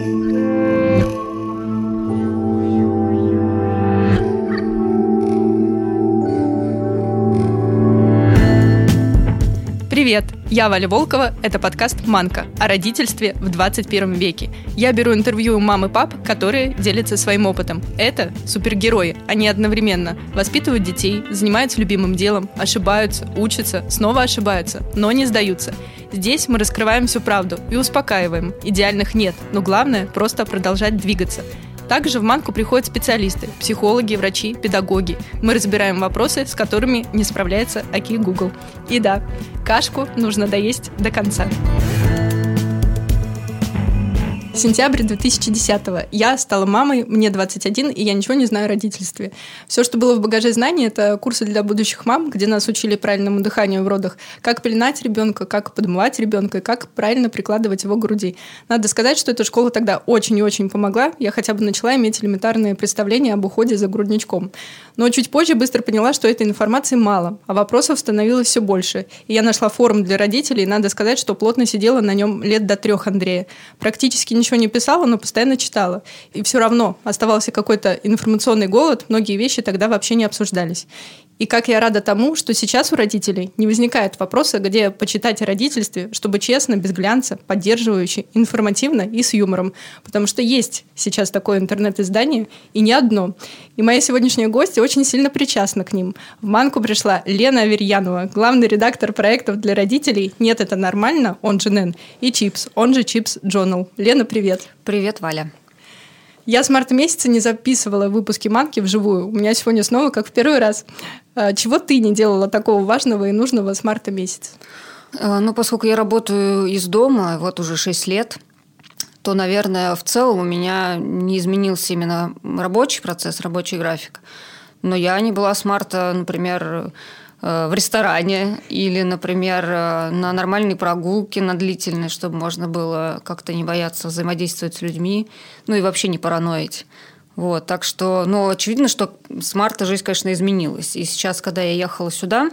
Привет! Я Валя Волкова, это подкаст «Манка» о родительстве в 21 веке. Я беру интервью у мам и пап, которые делятся своим опытом. Это супергерои, они одновременно воспитывают детей, занимаются любимым делом, ошибаются, учатся, снова ошибаются, но не сдаются. Здесь мы раскрываем всю правду и успокаиваем. Идеальных нет, но главное – просто продолжать двигаться. Также в Манку приходят специалисты, психологи, врачи, педагоги. Мы разбираем вопросы, с которыми не справляется АКИ Google. И да, кашку нужно доесть до конца. Сентябрь 2010 -го. Я стала мамой, мне 21, и я ничего не знаю о родительстве. Все, что было в багаже знаний, это курсы для будущих мам, где нас учили правильному дыханию в родах, как пеленать ребенка, как подмывать ребенка, и как правильно прикладывать его к груди. Надо сказать, что эта школа тогда очень и очень помогла. Я хотя бы начала иметь элементарные представления об уходе за грудничком. Но чуть позже быстро поняла, что этой информации мало, а вопросов становилось все больше. И я нашла форум для родителей, и надо сказать, что плотно сидела на нем лет до трех Андрея. Практически ничего не писала, но постоянно читала. И все равно оставался какой-то информационный голод, многие вещи тогда вообще не обсуждались. И как я рада тому, что сейчас у родителей не возникает вопроса, где почитать о родительстве, чтобы честно, без глянца, поддерживающе, информативно и с юмором. Потому что есть сейчас такое интернет-издание, и не одно. И моя сегодняшняя гостья очень сильно причастна к ним. В Манку пришла Лена Аверьянова, главный редактор проектов для родителей «Нет, это нормально», он же НЭН, и Чипс, он же Чипс Journal. Лена, привет. Привет, Валя. Я с марта месяца не записывала выпуски «Манки» вживую. У меня сегодня снова, как в первый раз. А, чего ты не делала такого важного и нужного с марта месяца? А, ну, поскольку я работаю из дома, вот уже 6 лет, то, наверное, в целом у меня не изменился именно рабочий процесс, рабочий график. Но я не была с марта, например, Э, в ресторане или, например, э, на нормальной прогулке, на длительной, чтобы можно было как-то не бояться взаимодействовать с людьми, ну и вообще не параноить. Вот, так что, ну, очевидно, что с марта жизнь, конечно, изменилась. И сейчас, когда я ехала сюда,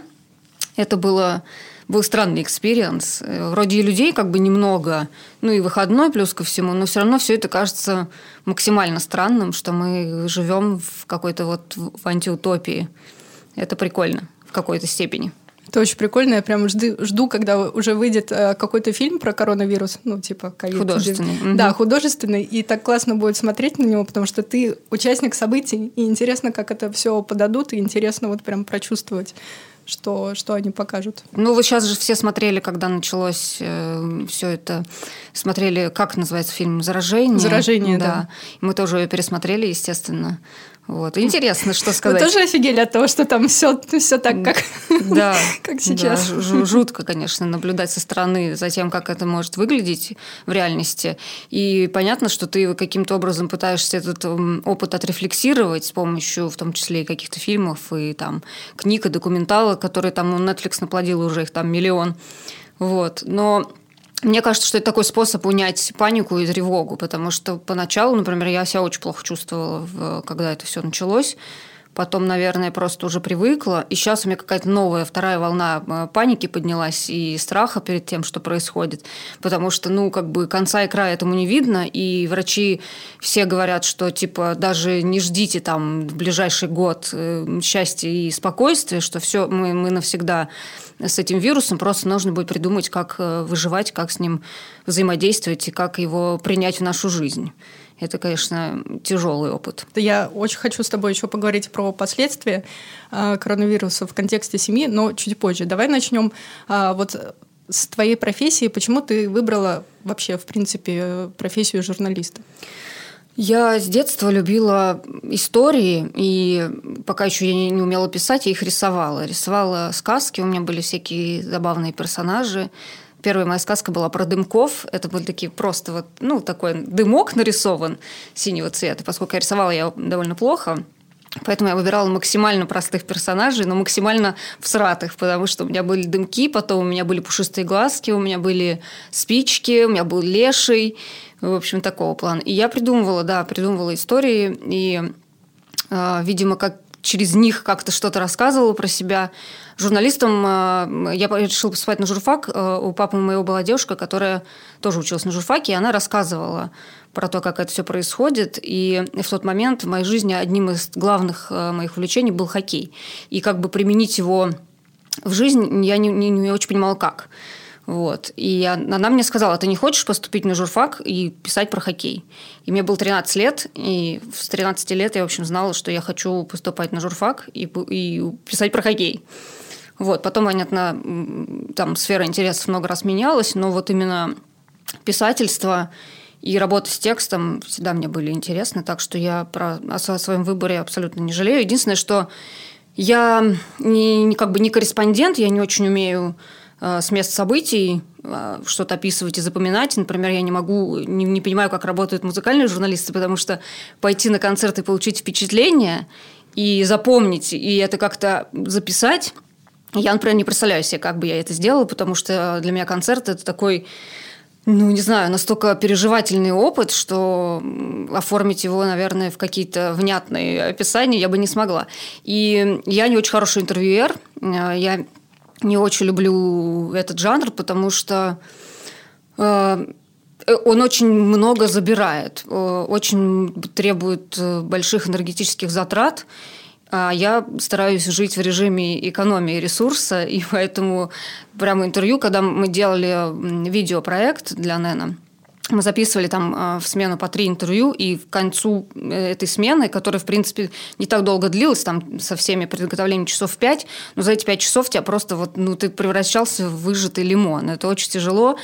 это было, был странный experience. Э, вроде и людей как бы немного, ну и выходной плюс ко всему, но все равно все это кажется максимально странным, что мы живем в какой-то вот в антиутопии. Это прикольно в какой-то степени. Это очень прикольно. Я прям жду, жду когда уже выйдет э, какой-то фильм про коронавирус, ну, типа ковид. Художественный. Угу. Да, художественный. И так классно будет смотреть на него, потому что ты участник событий, и интересно, как это все подадут, и интересно вот прям прочувствовать что, что они покажут. Ну, вы сейчас же все смотрели, когда началось э, все это, смотрели, как называется фильм «Заражение». «Заражение», да. да. Мы тоже ее пересмотрели, естественно. Вот. Интересно, что сказать. Вы тоже офигели от того, что там все, все так, как, да, как сейчас. Да, жутко, конечно, наблюдать со стороны за тем, как это может выглядеть в реальности. И понятно, что ты каким-то образом пытаешься этот опыт отрефлексировать с помощью, в том числе, и каких-то фильмов, и там книг, и документалок, которые там ну, Netflix наплодил уже их там миллион. Вот. Но мне кажется, что это такой способ унять панику и тревогу, потому что поначалу, например, я себя очень плохо чувствовала, когда это все началось. Потом, наверное, просто уже привыкла. И сейчас у меня какая-то новая вторая волна э, паники поднялась и страха перед тем, что происходит. Потому что, ну, как бы конца и края этому не видно. И врачи все говорят, что, типа, даже не ждите там в ближайший год э, счастья и спокойствия, что все, мы, мы навсегда с этим вирусом, просто нужно будет придумать, как э, выживать, как с ним взаимодействовать и как его принять в нашу жизнь. Это, конечно, тяжелый опыт. Я очень хочу с тобой еще поговорить про последствия э, коронавируса в контексте семьи, но чуть позже. Давай начнем э, вот с твоей профессии. Почему ты выбрала вообще, в принципе, профессию журналиста? Я с детства любила истории, и пока еще я не умела писать, я их рисовала. Рисовала сказки, у меня были всякие забавные персонажи. Первая моя сказка была про дымков. Это были такие просто вот, ну, такой дымок нарисован синего цвета. Поскольку я рисовала я довольно плохо, Поэтому я выбирала максимально простых персонажей, но максимально всратых, потому что у меня были дымки, потом у меня были пушистые глазки, у меня были спички, у меня был леший, в общем, такого плана. И я придумывала, да, придумывала истории, и, э, видимо, как через них как-то что-то рассказывала про себя. Журналистом э, я решила поступать на журфак. Э, у папы моего была девушка, которая тоже училась на журфаке, и она рассказывала про то, как это все происходит. И в тот момент в моей жизни одним из главных моих увлечений был хоккей. И как бы применить его в жизнь я не, не, не очень понимала, как. Вот. И она мне сказала, ты не хочешь поступить на журфак и писать про хоккей? И мне было 13 лет, и с 13 лет я, в общем, знала, что я хочу поступать на журфак и, и писать про хоккей. Вот. Потом, понятно, там сфера интересов много раз менялась, но вот именно писательство и работа с текстом всегда мне были интересны, так что я про, о своем выборе абсолютно не жалею. Единственное, что я не, не, как бы не корреспондент, я не очень умею с мест событий э, что-то описывать и запоминать. Например, я не могу, не, не понимаю, как работают музыкальные журналисты, потому что пойти на концерт и получить впечатление и запомнить, и это как-то записать, я, например, не представляю себе, как бы я это сделала, потому что для меня концерт – это такой ну, не знаю, настолько переживательный опыт, что оформить его, наверное, в какие-то внятные описания я бы не смогла. И я не очень хороший интервьюер. Э, я не очень люблю этот жанр, потому что э, он очень много забирает, э, очень требует э, больших энергетических затрат. А я стараюсь жить в режиме экономии ресурса, и поэтому прямо интервью, когда мы делали видеопроект для Нена, мы записывали там а, в смену по три интервью, и к концу э, этой смены, которая, в принципе, не так долго длилась, там со всеми приготовлениями часов пять, но за эти пять часов тебя просто вот, ну, ты превращался в выжатый лимон. Это очень тяжело.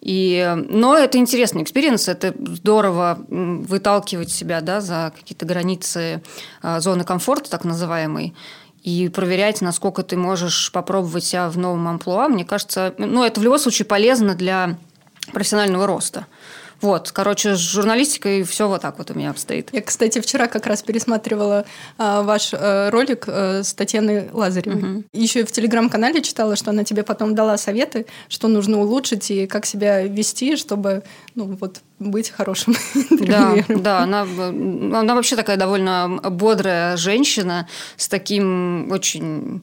И, но это интересный experience, это здорово выталкивать себя да, за какие-то границы а, зоны комфорта, так называемой, и проверять, насколько ты можешь попробовать себя в новом амплуа. Мне кажется, ну, это в любом случае полезно для профессионального роста. Вот, короче, с журналистикой все вот так вот у меня обстоит. Я, кстати, вчера как раз пересматривала а, ваш а, ролик а, с Татьяной Лазаревой. Угу. Еще и в телеграм-канале читала, что она тебе потом дала советы, что нужно улучшить и как себя вести, чтобы ну, вот, быть хорошим Да, да, она, она вообще такая довольно бодрая женщина с таким очень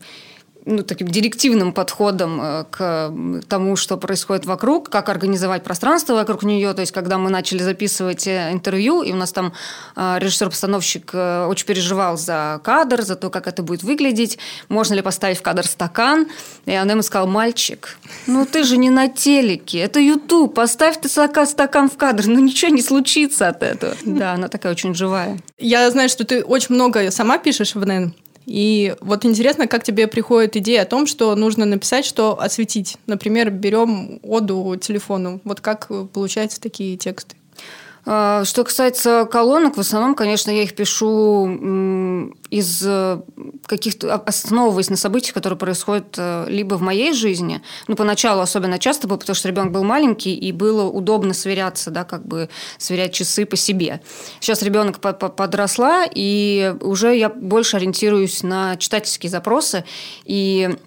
ну, таким директивным подходом э, к тому, что происходит вокруг, как организовать пространство вокруг нее. То есть, когда мы начали записывать э, интервью, и у нас там э, режиссер-постановщик очень переживал за кадр, за то, как это будет выглядеть, можно ли поставить в кадр стакан. И она ему сказала, мальчик, ну ты же не на телеке, это YouTube, поставь ты стакан в кадр, ну ничего не случится от этого. Да, она такая очень живая. Я знаю, что ты очень много сама пишешь в НН. И вот интересно, как тебе приходит идея о том, что нужно написать, что осветить. Например, берем оду телефону. Вот как получаются такие тексты? А, что касается колонок, в основном, конечно, я их пишу из э, каких-то, основываясь на событиях, которые происходят э, либо в моей жизни, ну, поначалу особенно часто было, потому что ребенок был маленький, и было удобно сверяться, да, как бы сверять часы по себе. Сейчас ребенок подросла, и уже я больше ориентируюсь на читательские запросы, и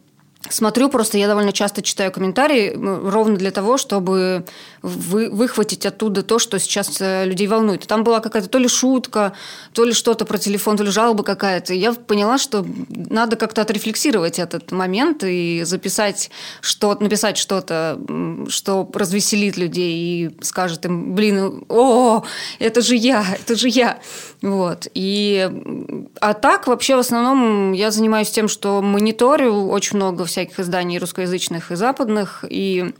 Смотрю, просто я довольно часто читаю комментарии, ровно для того, чтобы вы, выхватить оттуда то, что сейчас э, людей волнует. Там была какая-то то ли шутка, то ли что-то про телефон, то ли жалоба какая-то. Я поняла, что надо как-то отрефлексировать этот момент и записать что написать что-то, что развеселит людей и скажет им, блин, о, это же я, это же я. Вот. И, а так, вообще, в основном я занимаюсь тем, что мониторю очень много всяких изданий русскоязычных и западных, и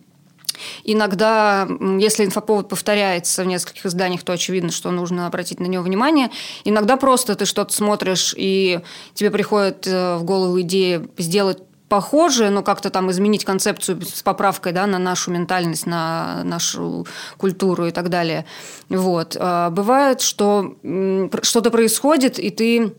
Иногда, если инфоповод повторяется в нескольких изданиях, то очевидно, что нужно обратить на него внимание. Иногда просто ты что-то смотришь, и тебе приходит э, в голову идея сделать похожее, но как-то там изменить концепцию с поправкой да, на нашу ментальность, на нашу культуру и так далее. Вот. А бывает, что что-то происходит, и ты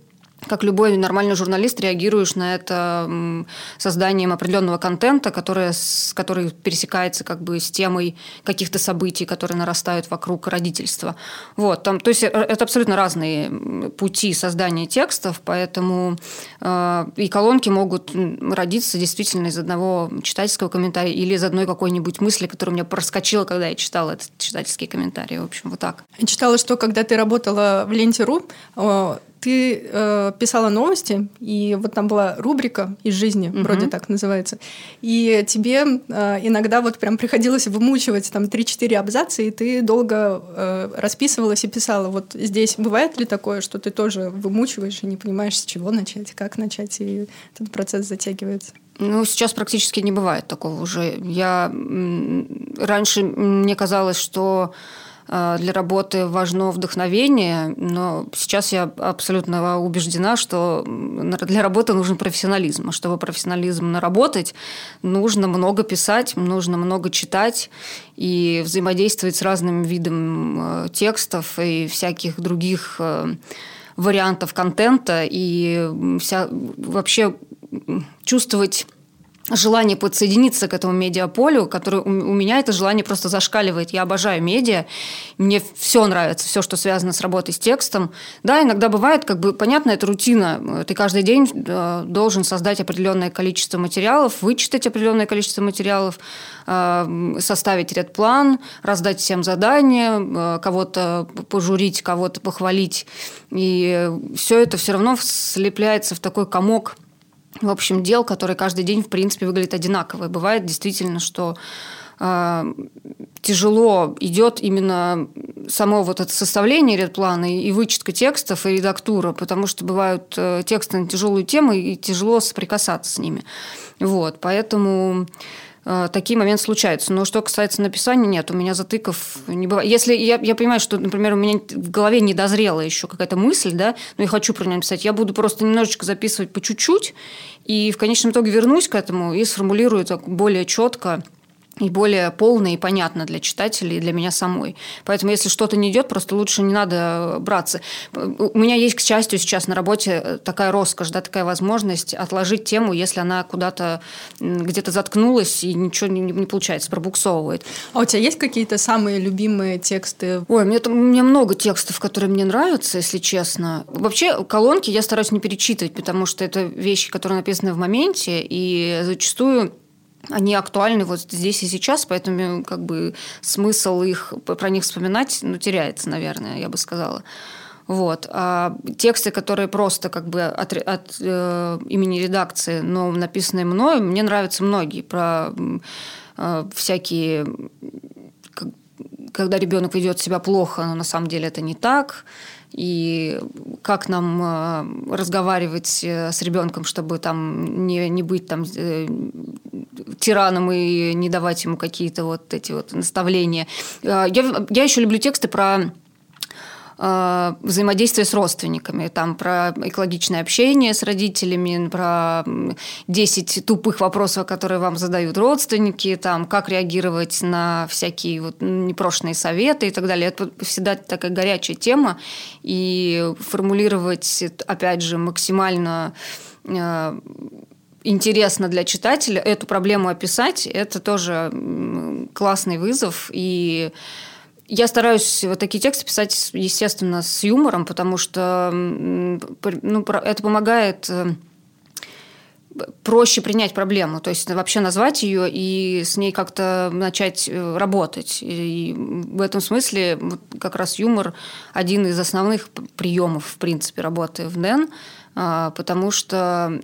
как любой нормальный журналист, реагируешь на это созданием определенного контента, который, который пересекается как бы с темой каких-то событий, которые нарастают вокруг родительства. Вот, там, то есть э, это абсолютно разные пути создания текстов, поэтому э, и колонки могут родиться действительно из одного читательского комментария или из одной какой-нибудь мысли, которая у меня проскочила, когда я читала этот читательский комментарий. В общем, вот так. Я читала, что когда ты работала в Ленте.ру, ты э, писала новости, и вот там была рубрика из жизни, угу. вроде так называется, и тебе э, иногда вот прям приходилось вымучивать там 3-4 абзаца, и ты долго э, расписывалась и писала. Вот здесь бывает ли такое, что ты тоже вымучиваешь и не понимаешь, с чего начать, как начать, и этот процесс затягивается? Ну, сейчас практически не бывает такого уже. Я раньше мне казалось, что для работы важно вдохновение, но сейчас я абсолютно убеждена, что для работы нужен профессионализм. А чтобы профессионализм наработать, нужно много писать, нужно много читать и взаимодействовать с разным видом э, текстов и всяких других э, вариантов контента и вся, вообще чувствовать желание подсоединиться к этому медиаполю, которое у меня это желание просто зашкаливает. Я обожаю медиа, мне все нравится, все, что связано с работой с текстом. Да, иногда бывает, как бы, понятно, это рутина. Ты каждый день э, должен создать определенное количество материалов, вычитать определенное количество материалов, э, составить ряд план, раздать всем задания, э, кого-то пожурить, кого-то похвалить. И все это все равно слепляется в такой комок в общем, дел, которые каждый день, в принципе, выглядят одинаково. бывает действительно, что э, тяжело идет именно само вот это составление редплана и вычетка текстов, и редактура, потому что бывают э, тексты на тяжелую тему, и тяжело соприкасаться с ними. Вот, поэтому такие моменты случаются. Но что касается написания, нет, у меня затыков не бывает. Если я, я понимаю, что, например, у меня в голове не дозрела еще какая-то мысль, да, но я хочу про нее написать, я буду просто немножечко записывать по чуть-чуть, и в конечном итоге вернусь к этому и сформулирую так более четко и более полно и понятно для читателей и для меня самой. Поэтому, если что-то не идет, просто лучше не надо браться. У меня есть, к счастью, сейчас на работе такая роскошь, да, такая возможность отложить тему, если она куда-то где-то заткнулась и ничего не, не получается, пробуксовывает. А у тебя есть какие-то самые любимые тексты? Ой, мне, у меня много текстов, которые мне нравятся, если честно. Вообще, колонки я стараюсь не перечитывать, потому что это вещи, которые написаны в моменте, и зачастую они актуальны вот здесь и сейчас, поэтому как бы смысл их про них вспоминать ну, теряется, наверное, я бы сказала. Вот. А тексты, которые просто как бы от, от э, имени редакции, но написанные мной, мне нравятся многие про э, всякие когда ребенок ведет себя плохо, но на самом деле это не так и как нам э, разговаривать э, с ребенком, чтобы там не, не быть там э, тираном и не давать ему какие-то вот эти вот наставления. Я, я еще люблю тексты про взаимодействие с родственниками, там про экологичное общение с родителями, про 10 тупых вопросов, которые вам задают родственники, там, как реагировать на всякие вот непрошенные советы и так далее. Это всегда такая горячая тема, и формулировать, опять же, максимально э, интересно для читателя эту проблему описать, это тоже классный вызов, и я стараюсь вот такие тексты писать, естественно, с юмором, потому что ну, это помогает э, проще принять проблему, то есть вообще назвать ее и с ней как-то начать э, работать. И в этом смысле как раз юмор один из основных приемов, в принципе, работы в НЭН, а, потому что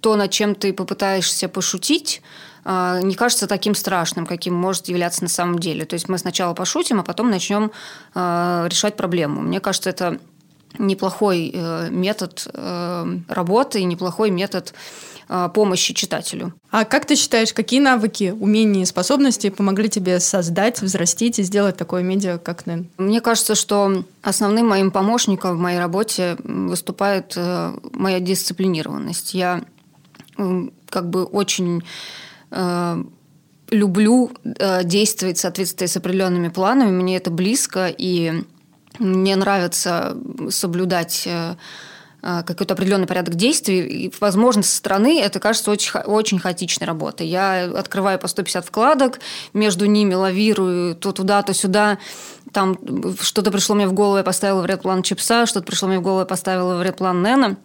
то, над чем ты попытаешься пошутить, не кажется таким страшным, каким может являться на самом деле. То есть мы сначала пошутим, а потом начнем а, решать проблему. Мне кажется, это неплохой э, метод э, работы и неплохой метод а, помощи читателю. А как ты считаешь, какие навыки, умения и способности помогли тебе создать, взрастить и сделать такое медиа, как НЭН? Мне кажется, что основным моим помощником в моей работе выступает э, моя дисциплинированность. Я как бы очень люблю э, действовать в соответствии с определенными планами. Мне это близко, и мне нравится соблюдать э, э какой-то определенный порядок действий. И, возможно, со стороны это кажется очень, очень хаотичной работой. Я открываю по 150 вкладок, между ними лавирую то туда, то сюда. Там что-то пришло мне в голову, я поставила в ряд план чипса, что-то пришло мне в голову, я поставила в ряд план Нена.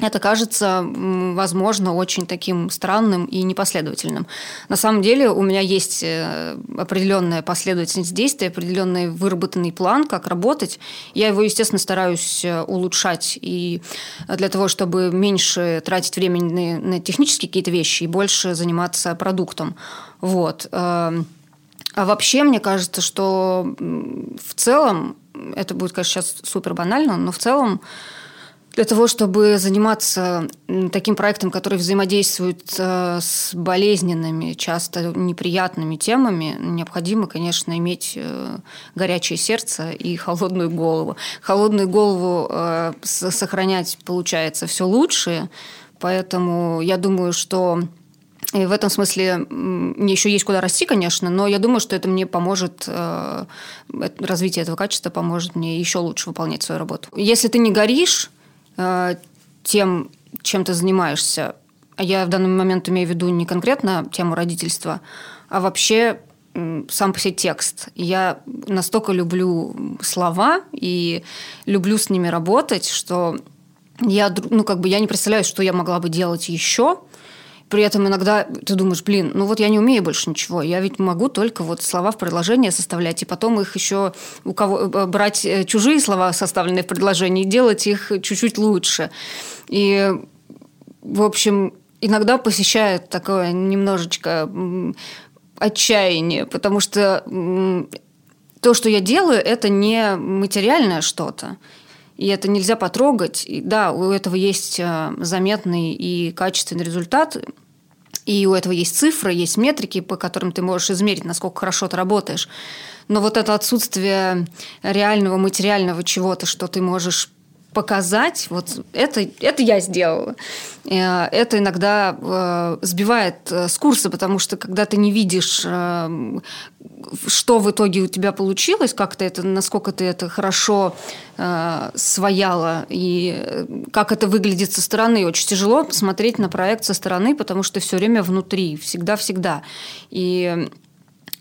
Это кажется, возможно, очень таким странным и непоследовательным. На самом деле у меня есть э, определенная последовательность действий, определенный выработанный план, как работать. Я его, естественно, стараюсь э, улучшать и для того, чтобы меньше тратить времени на технические какие-то вещи и больше заниматься продуктом. Вот. Эм, а вообще, мне кажется, что в целом, это будет, конечно, сейчас супер банально, но в целом для того, чтобы заниматься таким проектом, который взаимодействует э, с болезненными, часто неприятными темами, необходимо, конечно, иметь э, горячее сердце и холодную голову. Холодную голову э, сохранять получается все лучше, поэтому я думаю, что и в этом смысле мне еще есть куда расти, конечно, но я думаю, что это мне поможет, развитие этого качества поможет мне еще лучше выполнять свою работу. Если ты не горишь, тем, чем ты занимаешься. Я в данный момент имею в виду не конкретно тему родительства, а вообще сам по себе текст. Я настолько люблю слова и люблю с ними работать, что я, ну, как бы я не представляю, что я могла бы делать еще, при этом иногда ты думаешь, блин, ну вот я не умею больше ничего, я ведь могу только вот слова в предложение составлять, и потом их еще у кого э, брать э, чужие слова, составленные в предложении, и делать их чуть-чуть лучше. И, в общем, иногда посещает такое немножечко отчаяние, потому что то, что я делаю, это не материальное что-то. И это нельзя потрогать. И да, у этого есть э, заметный и качественный результат. И у этого есть цифры, есть метрики, по которым ты можешь измерить, насколько хорошо ты работаешь. Но вот это отсутствие реального материального чего-то, что ты можешь показать, вот это, это я сделала. Э, это иногда э, сбивает э, с курса, потому что когда ты не видишь, что в итоге у тебя получилось, как ты это, насколько ты это хорошо свояла и как это выглядит со стороны, очень тяжело смотреть на проект со стороны, потому что все время внутри, всегда-всегда. И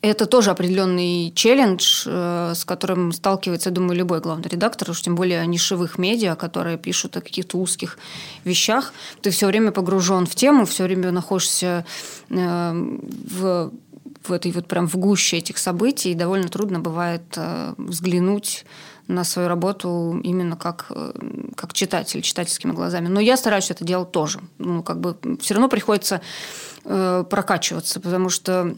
это тоже определенный челлендж, э, с которым сталкивается, думаю, любой главный редактор, уж тем более нишевых медиа, которые пишут о каких-то узких вещах. Ты все время погружен в тему, все время находишься э, в в этой вот прям в гуще этих событий, довольно трудно бывает э, взглянуть на свою работу именно как, как читатель, читательскими глазами. Но я стараюсь это делать тоже. Ну, как бы все равно приходится прокачиваться, потому что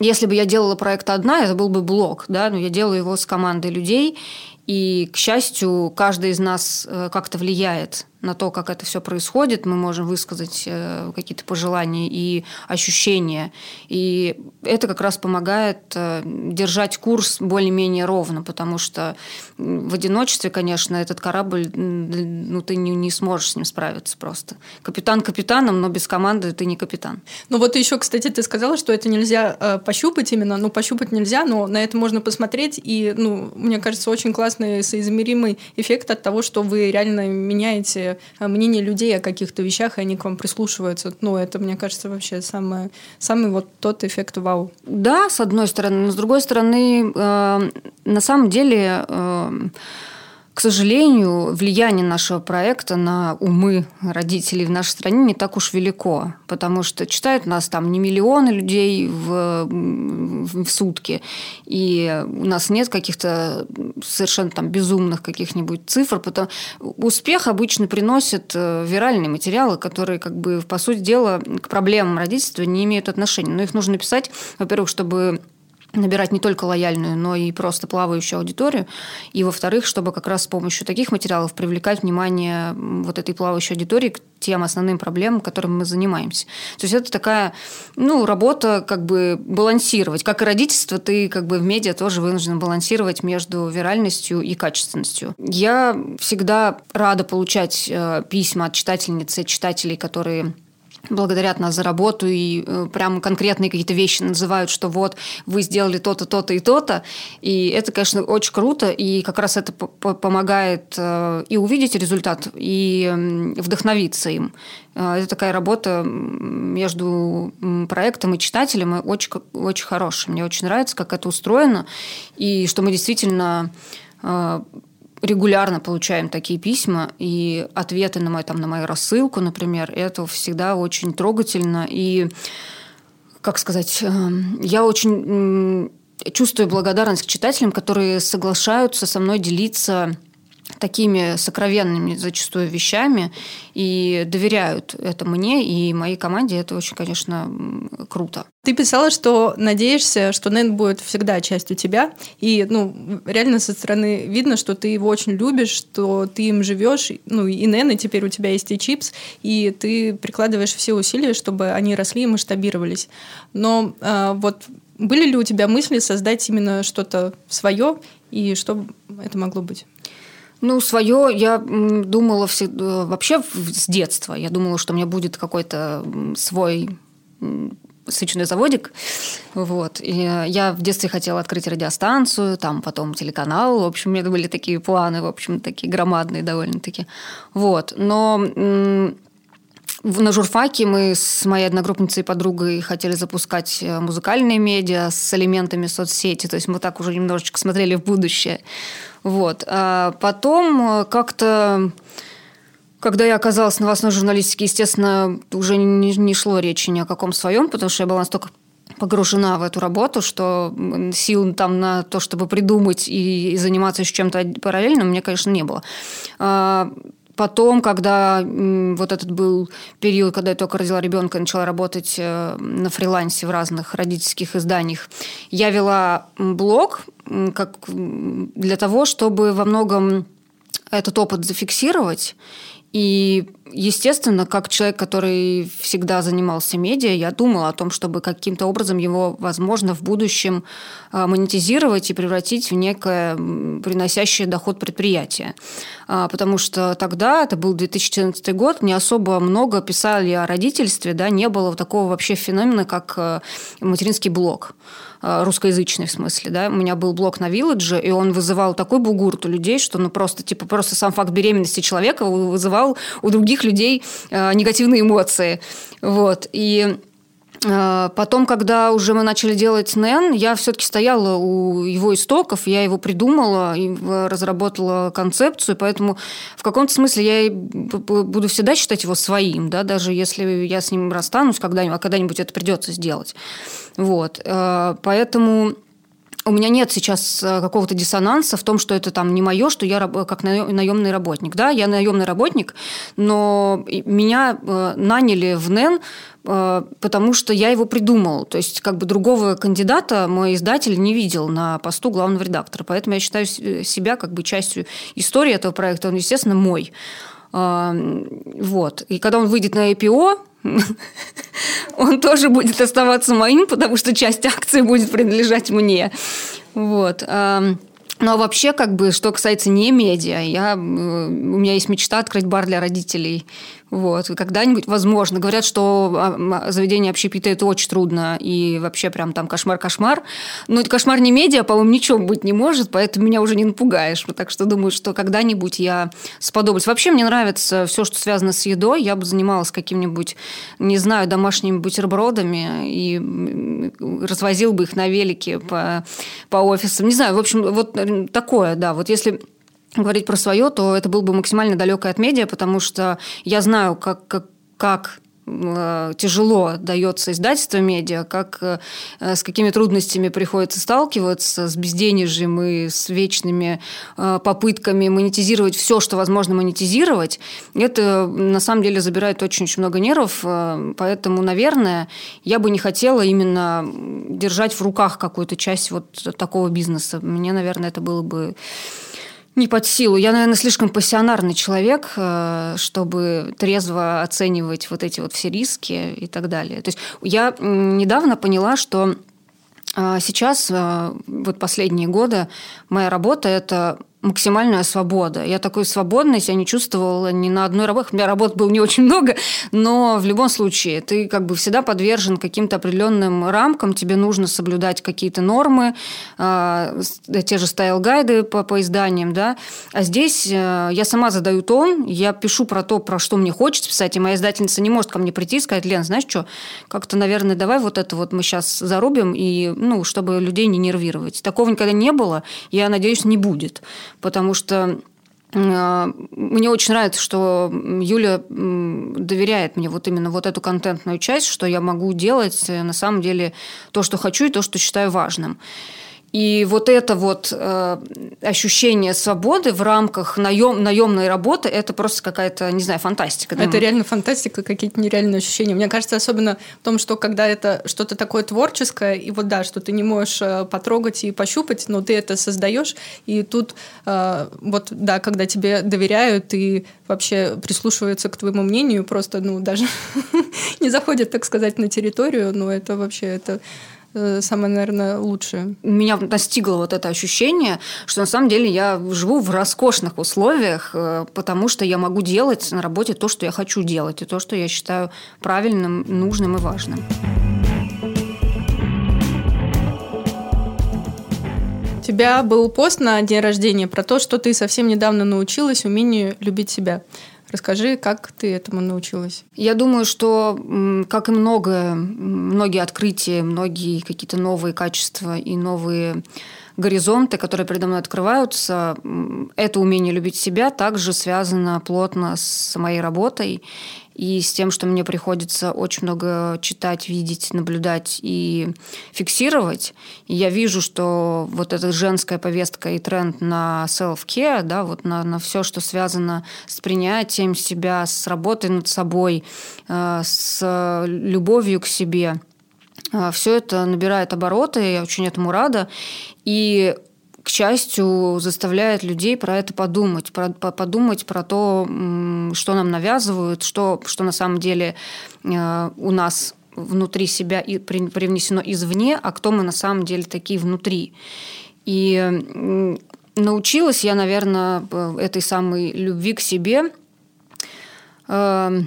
если бы я делала проект одна, это был бы блог, да, но я делаю его с командой людей, и, к счастью, каждый из нас э, как-то влияет на то, как это все происходит. Мы можем высказать э, какие-то пожелания и ощущения. И это как раз помогает э, держать курс более-менее ровно, потому что в одиночестве, конечно, этот корабль, ну, ты не, не сможешь с ним справиться просто. Капитан капитаном, но без команды ты не капитан. Ну вот еще, кстати, ты сказала, что это нельзя э, пощупать именно. Ну, пощупать нельзя, но на это можно посмотреть. И, ну, мне кажется, очень классный соизмеримый эффект от того, что вы реально меняете мнение людей о каких-то вещах, и они к вам прислушиваются. Ну, это, мне кажется, вообще самое, самый вот тот эффект вау. Да, с одной стороны. Но с другой стороны, э, на самом деле... Э, к сожалению, влияние нашего проекта на умы родителей в нашей стране не так уж велико, потому что читают нас там не миллионы людей в, в сутки, и у нас нет каких-то совершенно там безумных каких-нибудь цифр. Потому... Успех обычно приносит э, виральные материалы, которые, как бы, по сути дела, к проблемам родительства не имеют отношения. Но их нужно писать, во-первых, чтобы набирать не только лояльную, но и просто плавающую аудиторию. И, во-вторых, чтобы как раз с помощью таких материалов привлекать внимание вот этой плавающей аудитории к тем основным проблемам, которыми мы занимаемся. То есть это такая, ну, работа как бы балансировать. Как и родительство, ты как бы в медиа тоже вынужден балансировать между виральностью и качественностью. Я всегда рада получать э, письма от читательниц и читателей, которые благодарят нас за работу и э, прям конкретные какие-то вещи называют, что вот вы сделали то-то, то-то и то-то. И это, конечно, очень круто, и как раз это помогает э, и увидеть результат, и вдохновиться им. Э, это такая работа между проектом и читателем очень, очень хорошая. Мне очень нравится, как это устроено, и что мы действительно регулярно получаем такие письма и ответы на, мой, там, на мою рассылку, например. Это всегда очень трогательно. И, как сказать, эм, я очень чувствую благодарность к читателям, которые соглашаются со мной делиться такими сокровенными зачастую вещами и доверяют это мне и моей команде. Это очень, конечно, круто. Ты писала, что надеешься, что Нэн будет всегда частью тебя. И, ну, реально со стороны видно, что ты его очень любишь, что ты им живешь. Ну, и Нэн, и теперь у тебя есть и Чипс, и ты прикладываешь все усилия, чтобы они росли и масштабировались. Но э, вот были ли у тебя мысли создать именно что-то свое, и что это могло быть? Ну, свое я думала всегда, э, вообще с детства. Я думала, что у меня будет какой-то свой сычный заводик. Вот. И я в детстве хотела открыть радиостанцию, там потом телеканал. В общем, у меня были такие планы, в общем, такие громадные довольно-таки. Вот. Но на журфаке мы с моей одногруппницей и подругой хотели запускать э, музыкальные медиа с элементами соцсети. То есть мы так уже немножечко смотрели в будущее. Вот. А потом э, как-то когда я оказалась в новостной журналистике, естественно, уже не, не шло речи ни о каком своем, потому что я была настолько погружена в эту работу, что сил там на то, чтобы придумать и, и заниматься чем-то параллельно, мне, конечно, не было. Потом, когда вот этот был период, когда я только родила ребенка начала работать э, на фрилансе в разных родительских изданиях, я вела блог как для того, чтобы во многом этот опыт зафиксировать и, естественно, как человек, который всегда занимался медиа, я думала о том, чтобы каким-то образом его, возможно, в будущем а, монетизировать и превратить в некое приносящее доход предприятие. А, потому что тогда, это был 2014 год, не особо много писали о родительстве, да, не было такого вообще феномена, как э, материнский блог. Э, русскоязычный в смысле, да, у меня был блог на Вилладже, и он вызывал такой бугурт у людей, что ну просто, типа, просто сам факт беременности человека вызывал у других людей э, негативные эмоции, вот, и э, Потом, когда уже мы начали делать НЭН, я все-таки стояла у его истоков, я его придумала и разработала концепцию, поэтому в каком-то смысле я буду всегда считать его своим, да, даже если я с ним расстанусь когда-нибудь, а когда-нибудь это придется сделать. Вот. Э, поэтому у меня нет сейчас э, какого-то диссонанса в том, что это там не мое, что я как наемный работник. Да, я наемный работник, но меня э, наняли в НЭН, потому что я его придумал. То есть как бы другого кандидата мой издатель не видел на посту главного редактора. Поэтому я считаю себя как бы частью истории этого проекта. Он, естественно, мой. Вот. И когда он выйдет на IPO, он тоже будет оставаться моим, потому что часть акций будет принадлежать мне. Вот. Ну а вообще, как бы, что касается не медиа, я, у меня есть мечта открыть бар для родителей. Вот. Когда-нибудь, возможно, говорят, что а, заведение общепита это очень трудно и вообще прям там кошмар-кошмар. Но это кошмар не медиа, по-моему, ничего быть не может, поэтому меня уже не напугаешь. Так что думаю, что когда-нибудь я сподоблюсь. Вообще мне нравится все, что связано с едой. Я бы занималась каким-нибудь, не знаю, домашними бутербродами и развозил бы их на велике по, по офисам. Не знаю, в общем, вот такое, да. Вот если говорить про свое, то это было бы максимально далекое от медиа, потому что я знаю, как, как, как э, тяжело дается издательство медиа, как, э, с какими трудностями приходится сталкиваться, с безденежьем и с вечными э, попытками монетизировать все, что возможно монетизировать. Это на самом деле забирает очень-очень много нервов, поэтому, наверное, я бы не хотела именно держать в руках какую-то часть вот такого бизнеса. Мне, наверное, это было бы не под силу. Я, наверное, слишком пассионарный человек, э, чтобы трезво оценивать вот эти вот все риски и так далее. То есть я недавно поняла, что э, сейчас, э, вот последние годы, моя работа – это максимальная свобода. Я такой свободность я не чувствовала ни на одной работе. У меня работ было не очень много, но в любом случае ты как бы всегда подвержен каким-то определенным рамкам, тебе нужно соблюдать какие-то нормы, э, те же style-guide ы по, по изданиям, да. А здесь э, я сама задаю тон, я пишу про то, про что мне хочется писать, и моя издательница не может ко мне прийти и сказать, Лен, знаешь что, как-то, наверное, давай вот это вот мы сейчас зарубим, и, ну, чтобы людей не нервировать. Такого никогда не было, я надеюсь, не будет потому что Э, мне очень нравится, что Юля доверяет мне вот именно вот эту контентную часть, что я могу делать на самом деле то, что хочу и то, что считаю важным. И вот это вот э, ощущение свободы в рамках наем, наемной работы, это просто какая-то, не знаю, фантастика. Это реально фантастика, какие-то нереальные ощущения. Мне кажется, особенно в том, что когда это что-то такое творческое, и вот да, что ты не можешь э, потрогать и пощупать, но ты это создаешь, и тут э, вот да, когда тебе доверяют и вообще прислушиваются к твоему мнению, просто, ну, даже не заходят, так сказать, на территорию, но это вообще это самое, наверное, лучшее. Меня настигло вот это ощущение, что на самом деле я живу в роскошных условиях, э, потому что я могу делать на работе то, что я хочу делать, и то, что я считаю правильным, нужным и важным. У тебя был пост на день рождения про то, что ты совсем недавно научилась умению любить себя. Расскажи, как ты этому научилась? Я думаю, что, как и многое, многие открытия, многие какие-то новые качества и новые горизонты, которые передо мной открываются, это умение любить себя также связано плотно с моей работой и с тем, что мне приходится очень много читать, видеть, наблюдать и фиксировать. И я вижу, что вот эта женская повестка и тренд на self-care, да, вот на, на все, что связано с принятием себя, с работой над собой, э, с любовью к себе, э, все это набирает обороты, я очень этому рада. И к счастью, заставляет людей про это подумать, про, подумать про то, что нам навязывают, что, что на самом деле э, у нас внутри себя и привнесено извне, а кто мы на самом деле такие внутри. И научилась я, наверное, этой самой любви к себе э,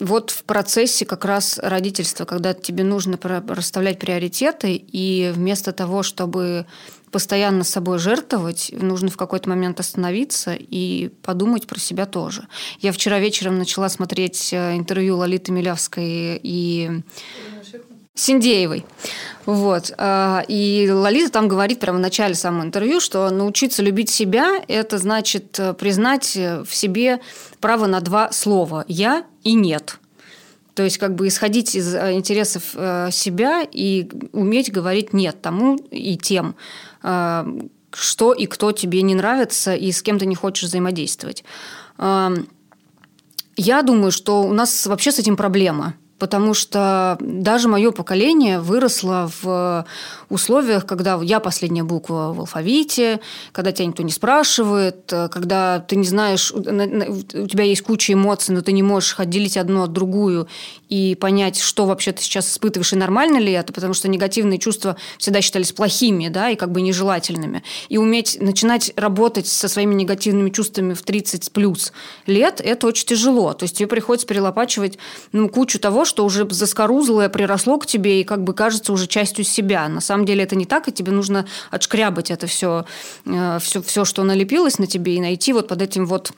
вот в процессе как раз родительства, когда тебе нужно расставлять приоритеты, и вместо того, чтобы постоянно с собой жертвовать, нужно в какой-то момент остановиться и подумать про себя тоже. Я вчера вечером начала смотреть э, интервью Лолиты Милявской и Синдеевой. Вот. А, и Лолита там говорит прямо в начале самого интервью, что научиться любить себя – это значит э, признать в себе право на два слова «я» и «нет». То есть как бы исходить из э, интересов себя и уметь говорить «нет» тому и тем, что и кто тебе не нравится и с кем ты не хочешь взаимодействовать. А, я думаю, что у нас вообще с этим проблема – потому что даже мое поколение выросло в условиях, когда я последняя буква в алфавите, когда тебя никто не спрашивает, когда ты не знаешь, у тебя есть куча эмоций, но ты не можешь отделить одну от другую и понять, что вообще ты сейчас испытываешь и нормально ли это, потому что негативные чувства всегда считались плохими, да, и как бы нежелательными. И уметь начинать работать со своими негативными чувствами в 30 плюс лет, это очень тяжело. То есть тебе приходится перелопачивать ну, кучу того, что уже заскорузлое приросло к тебе и как бы кажется уже частью себя. На самом деле это не так, и тебе нужно отшкрябать это все, все, все что налепилось на тебе, и найти вот под этим вот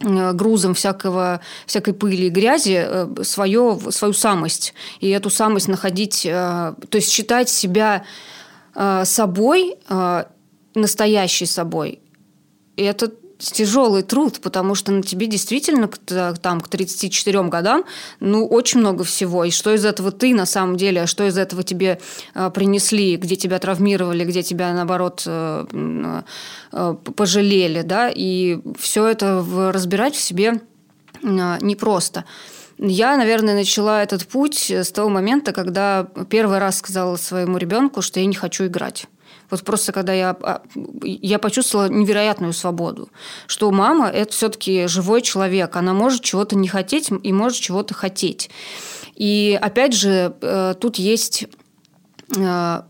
э, грузом всякого, всякой пыли и грязи э, свое, свою самость. И эту самость находить, э, то есть считать себя собой, настоящей собой. И это тяжелый труд, потому что на тебе действительно там к 34 годам ну очень много всего. И что из этого ты на самом деле, а что из этого тебе э, принесли, где тебя травмировали, где тебя наоборот э, э, пожалели, да, и все это разбирать в себе непросто. Я, наверное, начала этот путь с того момента, когда первый раз сказала своему ребенку, что я не хочу играть. Вот просто когда я, а, я почувствовала невероятную свободу, что мама – это все-таки живой человек, она может чего-то не хотеть и может чего-то хотеть. И опять же, э, тут есть э,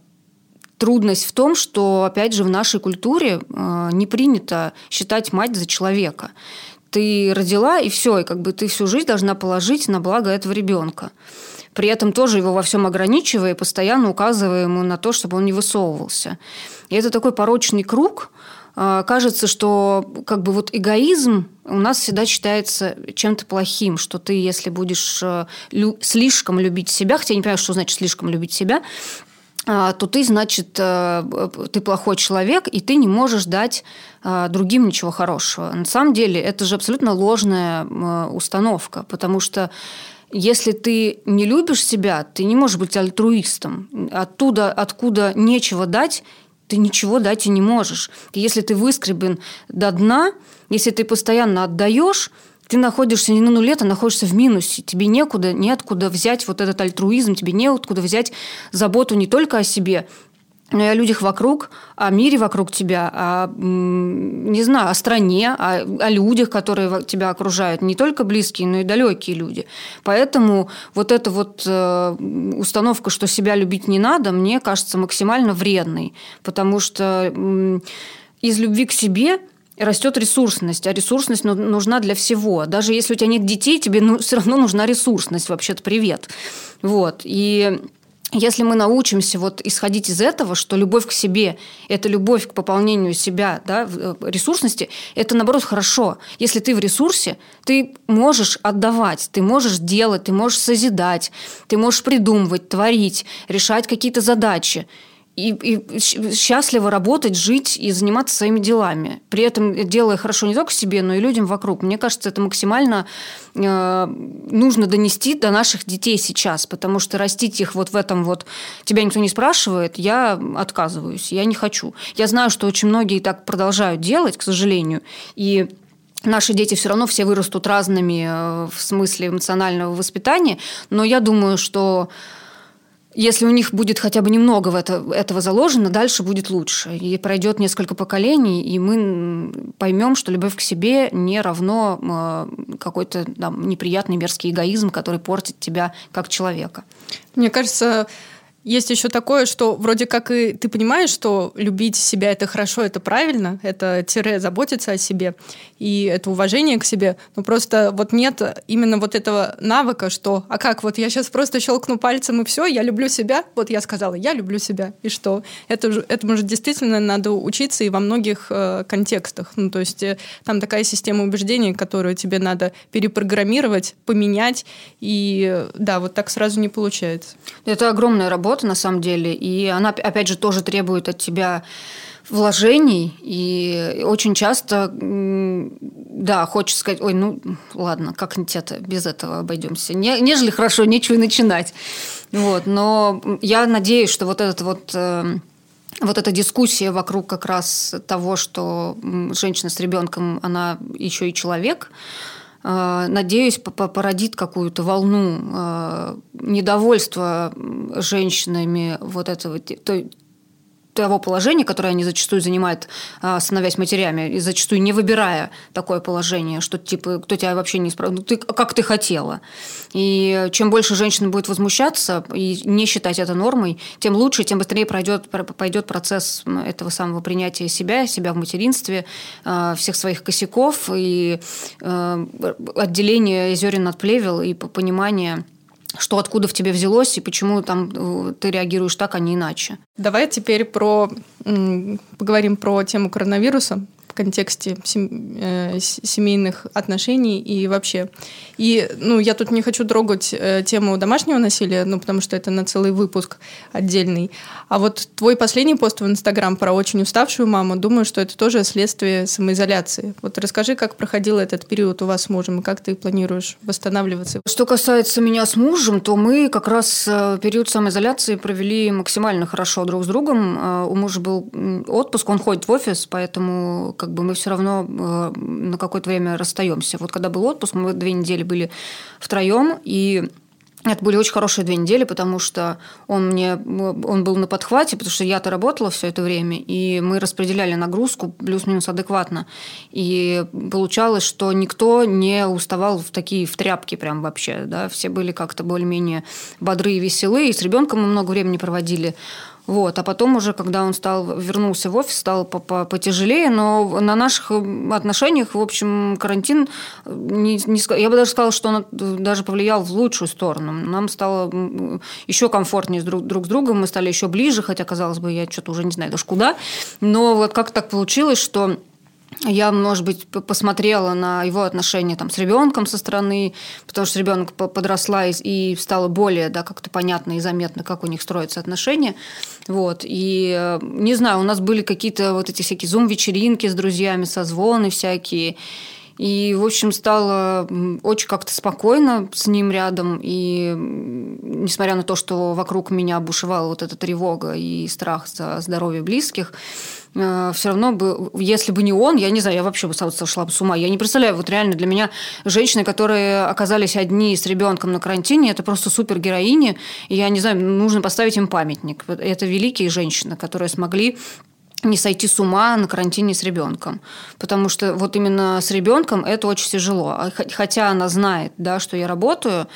трудность в том, что, опять же, в нашей культуре э, не принято считать мать за человека. Ты родила, и все, и как бы ты всю жизнь должна положить на благо этого ребенка при этом тоже его во всем ограничивая постоянно указывая ему на то, чтобы он не высовывался. И это такой порочный круг. А, кажется, что как бы вот эгоизм у нас всегда считается чем-то плохим, что ты, если будешь э, лю- слишком любить себя, хотя я не понимаю, что значит слишком любить себя, а, то ты, значит, э, ты плохой человек, и ты не можешь дать другим ничего хорошего. На самом деле это же абсолютно ложная установка, потому что если ты не любишь себя, ты не можешь быть альтруистом. Оттуда, откуда нечего дать, ты ничего дать и не можешь. Если ты выскребен до дна, если ты постоянно отдаешь, ты находишься не на нуле, ты находишься в минусе. Тебе некуда, неоткуда взять вот этот альтруизм, тебе неоткуда взять заботу не только о себе, о людях вокруг, о мире вокруг тебя, о, не знаю, о стране, о, о людях, которые тебя окружают, не только близкие, но и далекие люди. Поэтому вот эта вот э, установка, что себя любить не надо, мне кажется максимально вредной, потому что э, из любви к себе растет ресурсность, а ресурсность ну, нужна для всего. Даже если у тебя нет детей, тебе ну, все равно нужна ресурсность, вообще-то привет. Вот. И если мы научимся вот исходить из этого, что любовь к себе – это любовь к пополнению себя, да, э, ресурсности, это, наоборот, хорошо. Если ты в ресурсе, ты можешь отдавать, ты можешь делать, ты можешь созидать, ты можешь придумывать, творить, решать какие-то задачи и, и счастливо работать, жить и заниматься своими делами. При этом делая хорошо не только себе, но и людям вокруг. Мне кажется, это максимально э, нужно донести до наших детей сейчас, потому что растить их вот в этом вот тебя никто не спрашивает, я отказываюсь, я не хочу. Я знаю, что очень многие так продолжают делать, к сожалению, и Наши дети все равно все вырастут разными э, в смысле эмоционального воспитания, но я думаю, что если у них будет хотя бы немного в это, этого заложено, дальше будет лучше. И пройдет несколько поколений, и мы поймем, что любовь к себе не равно э, какой-то там, неприятный мерзкий эгоизм, который портит тебя как человека. Мне кажется, есть еще такое, что вроде как и ты понимаешь, что любить себя это хорошо, это правильно, это тире заботиться о себе, и это уважение к себе, но просто вот нет именно вот этого навыка, что, а как, вот я сейчас просто щелкну пальцем и все, я люблю себя, вот я сказала, я люблю себя, и что? Это, этому же действительно надо учиться и во многих э, контекстах, ну то есть э, там такая система убеждений, которую тебе надо перепрограммировать, поменять, и да, вот так сразу не получается. Это огромная работа, работа на самом деле, и она, опять же, тоже требует от тебя вложений, и очень часто, да, хочется сказать, ой, ну ладно, как-нибудь это, без этого обойдемся. Не, нежели хорошо, нечего начинать. Вот, но я надеюсь, что вот этот вот э, вот эта дискуссия вокруг как раз того, что женщина с ребенком, она еще и человек, надеюсь, породит какую-то волну э, недовольства женщинами вот этого, того положения, которое они зачастую занимают, а, становясь матерями, и зачастую не выбирая такое положение, что типа, кто тебя вообще не спрашивает, ну, ты, как ты хотела. И чем больше женщина будет возмущаться и не считать это нормой, тем лучше, тем быстрее пройдет, пойдет процесс этого самого принятия себя, себя в материнстве, а, всех своих косяков и а, отделения зерен от плевел и понимания что откуда в тебе взялось и почему там э, ты реагируешь так, а не иначе. Давай теперь про поговорим про тему коронавируса контексте э, семейных отношений и вообще. И, ну, я тут не хочу трогать э, тему домашнего насилия, ну, потому что это на целый выпуск отдельный. А вот твой последний пост в Инстаграм про очень уставшую маму, думаю, что это тоже следствие самоизоляции. Вот расскажи, как проходил этот период у вас с мужем, и как ты планируешь восстанавливаться? Что касается меня с мужем, то мы как раз э, период самоизоляции провели максимально хорошо друг с другом. У мужа был отпуск, он ходит в офис, поэтому как бы мы все равно э, на какое-то время расстаемся. Вот когда был отпуск, мы две недели были втроем, и это были очень хорошие две недели, потому что он мне он был на подхвате, потому что я-то работала все это время, и мы распределяли нагрузку плюс-минус адекватно. И получалось, что никто не уставал в такие в тряпки прям вообще. Да? Все были как-то более-менее бодры и веселые, и с ребенком мы много времени проводили. Вот. А потом уже, когда он стал, вернулся в офис, стал потяжелее, но на наших отношениях, в общем, карантин, не, не, я бы даже сказала, что он даже повлиял в лучшую сторону. Нам стало еще комфортнее друг, друг с другом, мы стали еще ближе, хотя, казалось бы, я что-то уже не знаю даже куда. Но вот как так получилось, что я, может быть, посмотрела на его отношения там, с ребенком со стороны, потому что ребенок подросла и, стало более да, как-то понятно и заметно, как у них строятся отношения. Вот. И э, не знаю, у нас были какие-то вот эти всякие зум-вечеринки с друзьями, созвоны всякие. И, в общем, стало очень как-то спокойно с ним рядом. И несмотря на то, что вокруг меня бушевала вот эта тревога и страх за здоровье близких, все равно бы, если бы не он, я не знаю, я вообще бы сошла бы с ума. Я не представляю, вот реально для меня женщины, которые оказались одни с ребенком на карантине, это просто супер героини. И я не знаю, нужно поставить им памятник. Это великие женщины, которые смогли не сойти с ума на карантине с ребенком. Потому что вот именно с ребенком это очень тяжело. А хотя она знает, да, что я работаю,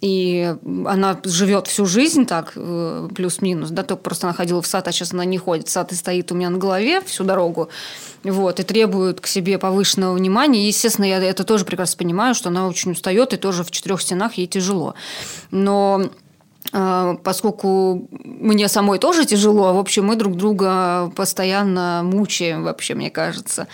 и она живет всю жизнь так, э, плюс-минус, да, только просто она ходила в сад, а сейчас она не ходит. Сад и стоит у меня на голове всю дорогу, вот, и требует к себе повышенного внимания. Естественно, я это тоже прекрасно понимаю, что она очень устает, и тоже в четырех стенах ей тяжело. Но а, поскольку мне самой тоже тяжело, в общем, мы друг друга постоянно мучаем, вообще, мне кажется.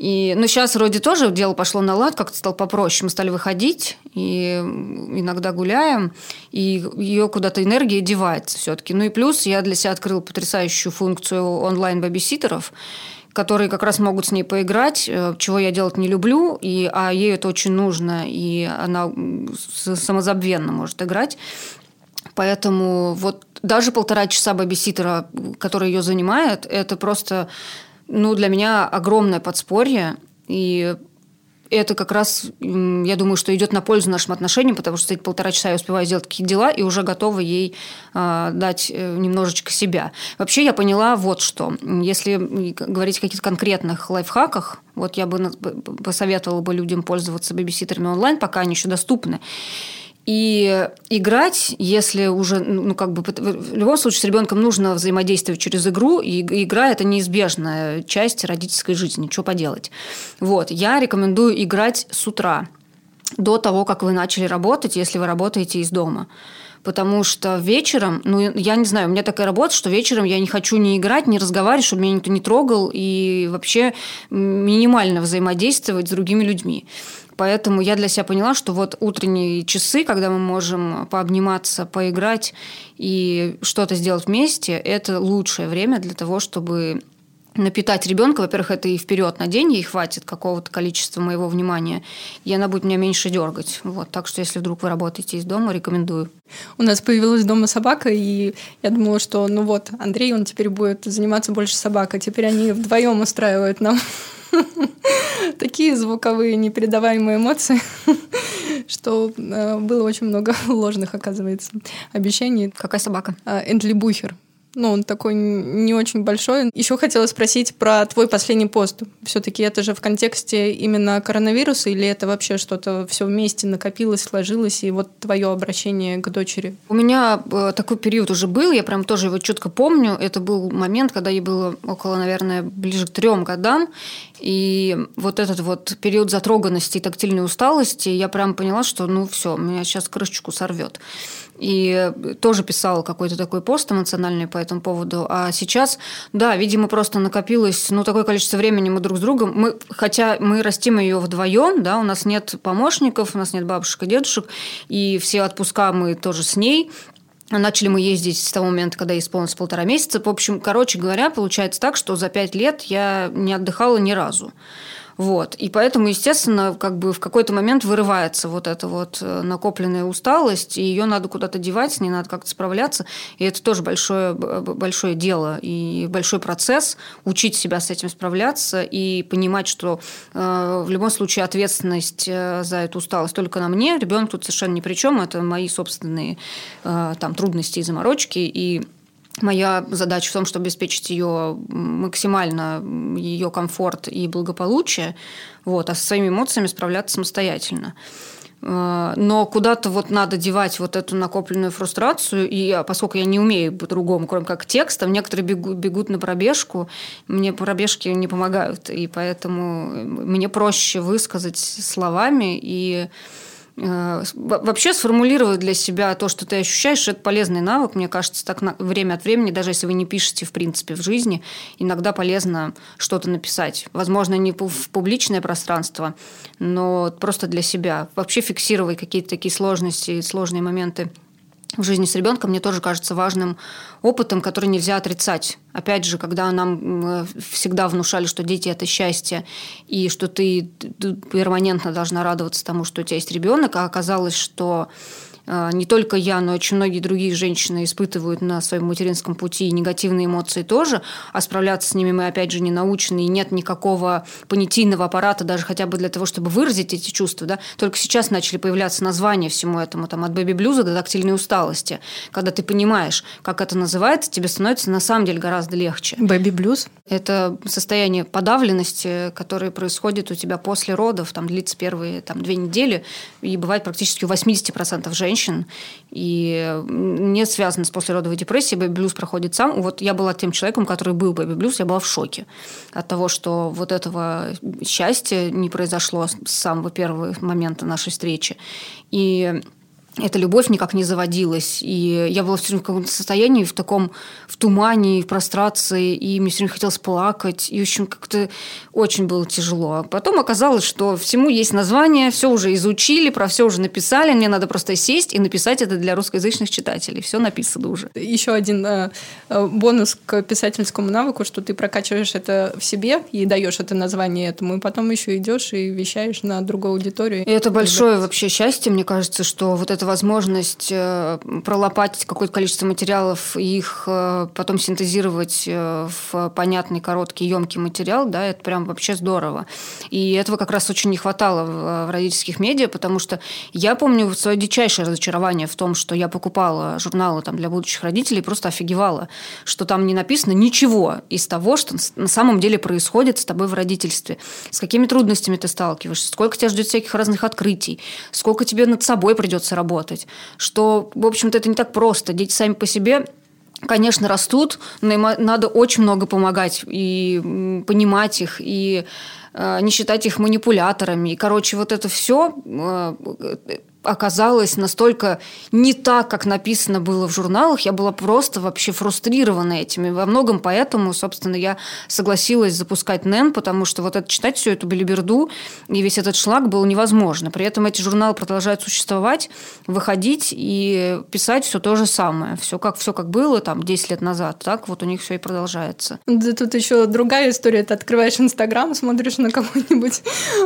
И, ну, сейчас вроде тоже дело пошло на лад, как-то стало попроще. Мы стали выходить и иногда гуляем, и ее куда-то энергия девается все-таки. Ну и плюс я для себя открыл потрясающую функцию онлайн-бабиситеров, которые как раз могут с ней поиграть, э, чего я делать не люблю, и, а ей это очень нужно, и она самозабвенно может играть. Поэтому вот даже полтора часа бабиситера, который ее занимает, это просто ну, для меня огромное подспорье. И это как раз, я думаю, что идет на пользу нашим отношениям, потому что эти полтора часа я успеваю сделать какие-то дела и уже готова ей э, дать немножечко себя. Вообще я поняла вот что. Если говорить о каких-то конкретных лайфхаках, вот я бы посоветовала бы людям пользоваться бабиситерами онлайн, пока они еще доступны. И играть, если уже, ну, как бы, в любом случае с ребенком нужно взаимодействовать через игру, и игра – это неизбежная часть родительской жизни, что поделать. Вот, я рекомендую играть с утра, до того, как вы начали работать, если вы работаете из дома. Потому что вечером, ну, я не знаю, у меня такая работа, что вечером я не хочу ни играть, ни разговаривать, чтобы меня никто не трогал, и вообще минимально взаимодействовать с другими людьми. Поэтому я для себя поняла, что вот утренние часы, когда мы можем пообниматься, поиграть и что-то сделать вместе, это лучшее время для того, чтобы напитать ребенка, во-первых, это и вперед на день, ей хватит какого-то количества моего внимания, и она будет меня меньше дергать. Вот. Так что, если вдруг вы работаете из дома, рекомендую. У нас появилась дома собака, и я думала, что ну вот, Андрей, он теперь будет заниматься больше собакой. Теперь они вдвоем устраивают нам такие звуковые непередаваемые эмоции, что э, было очень много ложных, оказывается, обещаний. Какая собака? Эндли Бухер. Ну, он такой не очень большой. Еще хотела спросить про твой последний пост. Все-таки это же в контексте именно коронавируса или это вообще что-то все вместе накопилось, сложилось, и вот твое обращение к дочери? У меня э, такой период уже был, я прям тоже его четко помню. Это был момент, когда ей было около, наверное, ближе к трем годам. И вот этот вот период затроганности и тактильной усталости, я прям поняла, что ну все, меня сейчас крышечку сорвет. И тоже писала какой-то такой пост эмоциональный по этому поводу. А сейчас, да, видимо, просто накопилось ну, такое количество времени мы друг с другом. Мы, хотя мы растим ее вдвоем, да, у нас нет помощников, у нас нет бабушек и дедушек, и все отпуска мы тоже с ней. Начали мы ездить с того момента, когда исполнилось полтора месяца. В общем, короче говоря, получается так, что за пять лет я не отдыхала ни разу. Вот. И поэтому, естественно, как бы в какой-то момент вырывается вот эта вот э, накопленная усталость, и ее надо куда-то девать, с ней надо как-то справляться. И это тоже большое, большое дело и большой процесс учить себя с этим справляться и понимать, что э, в любом случае ответственность э, за эту усталость только на мне. Ребенок тут совершенно ни при чем. Это мои собственные э, там, трудности и заморочки. И Моя задача в том, чтобы обеспечить ее максимально ее комфорт и благополучие, вот, а со своими эмоциями справляться самостоятельно. Э, но куда-то вот надо девать вот эту накопленную фрустрацию, и а, поскольку я не умею по-другому, кроме как текстом, некоторые бегут, бегут на пробежку, мне пробежки не помогают, и поэтому мне проще высказать словами и Э, вообще сформулировать для себя то, что ты ощущаешь, это полезный навык. Мне кажется, так время от времени, даже если вы не пишете, в принципе, в жизни, иногда полезно что-то написать. Возможно, не в публичное пространство, но просто для себя. Вообще фиксировать какие-то такие сложности, сложные моменты в жизни с ребенком мне тоже кажется важным опытом, который нельзя отрицать. Опять же, когда нам всегда внушали, что дети это счастье, и что ты перманентно должна радоваться тому, что у тебя есть ребенок, а оказалось, что не только я, но очень многие другие женщины испытывают на своем материнском пути негативные эмоции тоже, а справляться с ними мы, опять же, не научены, и нет никакого понятийного аппарата даже хотя бы для того, чтобы выразить эти чувства. Да? Только сейчас начали появляться названия всему этому, там, от бэби-блюза до тактильной усталости. Когда ты понимаешь, как это называется, тебе становится на самом деле гораздо легче. Бэби-блюз? Это состояние подавленности, которое происходит у тебя после родов, там длится первые там, две недели, и бывает практически у 80% женщин, женщин, и не связано с послеродовой депрессией. Бэби-блюз проходит сам. Вот я была тем человеком, который был бэби-блюз, я была в шоке от того, что вот этого счастья не произошло с самого первого момента нашей встречи. И эта любовь никак не заводилась. И я была все время в каком-то состоянии, в таком, в тумане, в прострации, и мне все время хотелось плакать. И, в общем, как-то очень было тяжело. А потом оказалось, что всему есть название, все уже изучили, про все уже написали, мне надо просто сесть и написать это для русскоязычных читателей. Все написано уже. Еще один э, э, бонус к писательскому навыку, что ты прокачиваешь это в себе и даешь это название этому, и потом еще идешь и вещаешь на другую аудиторию. И это большое вообще счастье, мне кажется, что вот это возможность э, пролопать какое-то количество материалов их э, потом синтезировать э, в понятный, короткий, емкий материал, да, это прям вообще здорово. И этого как раз очень не хватало в родительских медиа, потому что я помню свое дичайшее разочарование в том, что я покупала журналы там, для будущих родителей, просто офигевала, что там не написано ничего из того, что на самом деле происходит с тобой в родительстве. С какими трудностями ты сталкиваешься, сколько тебя ждет всяких разных открытий, сколько тебе над собой придется работать работать. Что, в общем-то, это не так просто. Дети сами по себе конечно, растут, но им надо очень много помогать и понимать их, и э, не считать их манипуляторами. И, короче, вот это все э, оказалось настолько не так, как написано было в журналах. Я была просто вообще фрустрирована этим. И во многом поэтому, собственно, я согласилась запускать НЭН, потому что вот это читать всю эту билиберду и весь этот шлак было невозможно. При этом эти журналы продолжают существовать, выходить и писать все то же самое. Все как, все как было там 10 лет назад, так вот у них все и продолжается. Да тут еще другая история. Ты открываешь Инстаграм, смотришь на кого-нибудь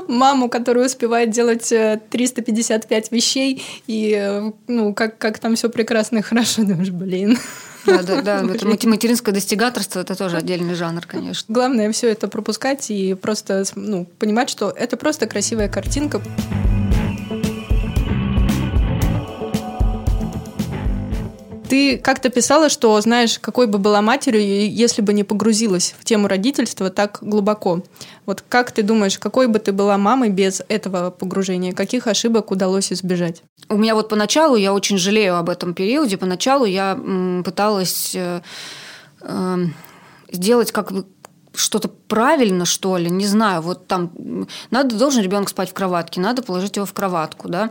маму, которая успевает делать 355 вещей вещей, и ну, как, как там все прекрасно и хорошо, думаешь, блин. Да, да, да. Это материнское достигаторство это тоже отдельный жанр, конечно. Главное все это пропускать и просто ну, понимать, что это просто красивая картинка. Ты как-то писала, что знаешь, какой бы была матерью, если бы не погрузилась в тему родительства так глубоко. Вот как ты думаешь, какой бы ты была мамой без этого погружения? Каких ошибок удалось избежать? У меня вот поначалу, я очень жалею об этом периоде, поначалу я пыталась э, э, сделать как бы что-то правильно, что ли, не знаю, вот там надо, должен ребенок спать в кроватке, надо положить его в кроватку, да,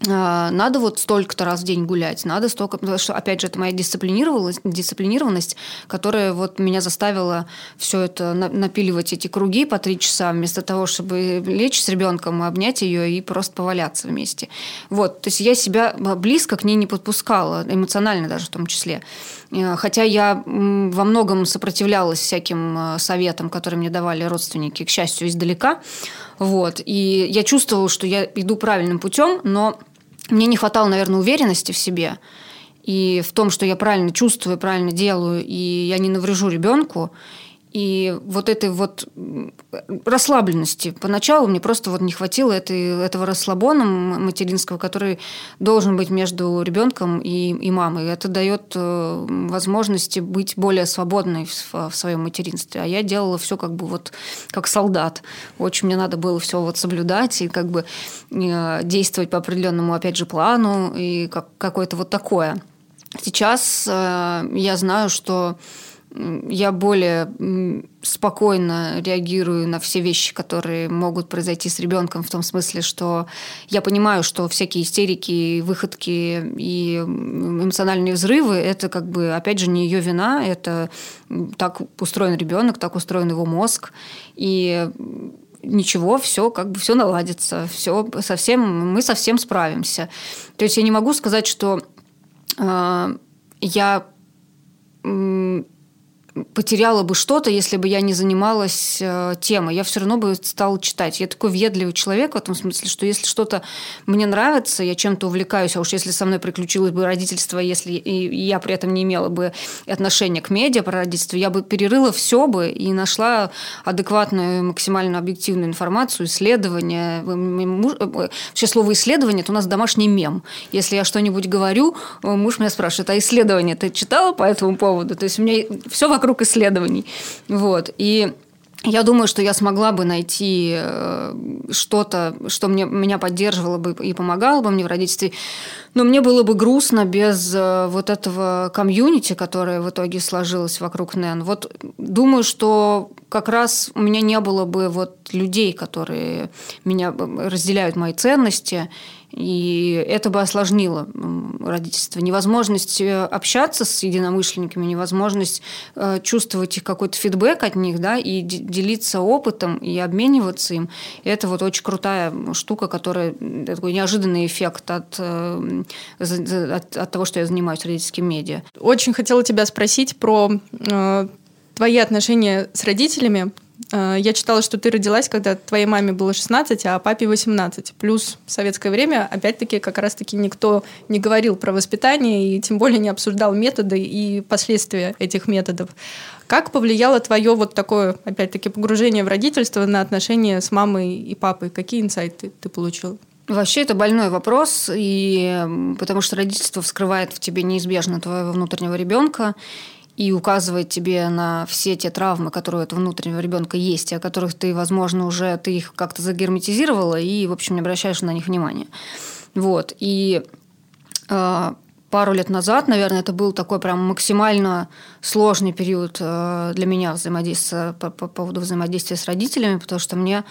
надо вот столько-то раз в день гулять, надо столько, потому что, опять же, это моя дисциплинированность, дисциплинированность, которая вот меня заставила все это напиливать эти круги по три часа, вместо того, чтобы лечь с ребенком, обнять ее и просто поваляться вместе. Вот, то есть я себя близко к ней не подпускала, эмоционально даже в том числе. Э, хотя я во многом сопротивлялась всяким советам, которые мне давали родственники, к счастью, издалека. Вот. И я чувствовала, что я иду правильным путем, но мне не хватало, наверное, уверенности в себе и в том, что я правильно чувствую, правильно делаю, и я не наврежу ребенку. И вот этой вот расслабленности. Поначалу мне просто вот не хватило этой, этого расслабона материнского, который должен быть между ребенком и, и мамой. Это дает э, возможности быть более свободной в, в своем материнстве. А я делала все как бы вот как солдат. Очень мне надо было все вот соблюдать и как бы э, действовать по определенному, опять же, плану и как, какое-то вот такое. Сейчас э, я знаю, что я более спокойно реагирую на все вещи, которые могут произойти с ребенком, в том смысле, что я понимаю, что всякие истерики, выходки и эмоциональные взрывы – это как бы, опять же, не ее вина, это так устроен ребенок, так устроен его мозг, и ничего, все как бы все наладится, все совсем мы совсем справимся. То есть я не могу сказать, что э, я потеряла бы что-то, если бы я не занималась э, темой. Я все равно бы стала читать. Я такой въедливый человек в этом смысле, что если что-то мне нравится, я чем-то увлекаюсь, а уж если со мной приключилось бы родительство, если и я при этом не имела бы отношения к медиа про родительство, я бы перерыла все бы и нашла адекватную, максимально объективную информацию, исследования. Вообще слово исследование – это у нас домашний мем. Если я что-нибудь говорю, муж меня спрашивает, а исследование ты читала по этому поводу? То есть у меня все вокруг круг исследований. Вот. И я думаю, что я смогла бы найти э, что-то, что мне, меня поддерживало бы и помогало бы мне в родительстве. Но мне было бы грустно без э, вот этого комьюнити, которое в итоге сложилось вокруг НЭН. Вот думаю, что как раз у меня не было бы вот людей, которые меня э, разделяют мои ценности, и это бы осложнило родительство. Невозможность э, общаться с единомышленниками, невозможность э, чувствовать какой-то фидбэк от них, да, и делиться опытом, и обмениваться им. Это вот очень крутая штука, которая такой неожиданный эффект от, э, от, от того, что я занимаюсь родительским медиа. Очень хотела тебя спросить про твои отношения с родителями, я читала, что ты родилась, когда твоей маме было 16, а папе 18. Плюс в советское время, опять-таки, как раз-таки никто не говорил про воспитание и тем более не обсуждал методы и последствия этих методов. Как повлияло твое вот такое, опять-таки, погружение в родительство на отношения с мамой и папой? Какие инсайты ты получил? Вообще это больной вопрос, и потому что родительство вскрывает в тебе неизбежно твоего внутреннего ребенка, и указывает тебе на все те травмы, которые у этого внутреннего ребенка есть, о которых ты, возможно, уже ты их как-то загерметизировала и, в общем, не обращаешь на них внимания. Вот. И э, пару лет назад, наверное, это был такой прям максимально сложный период э, для меня взаимодействия по, по поводу взаимодействия с родителями, потому что мне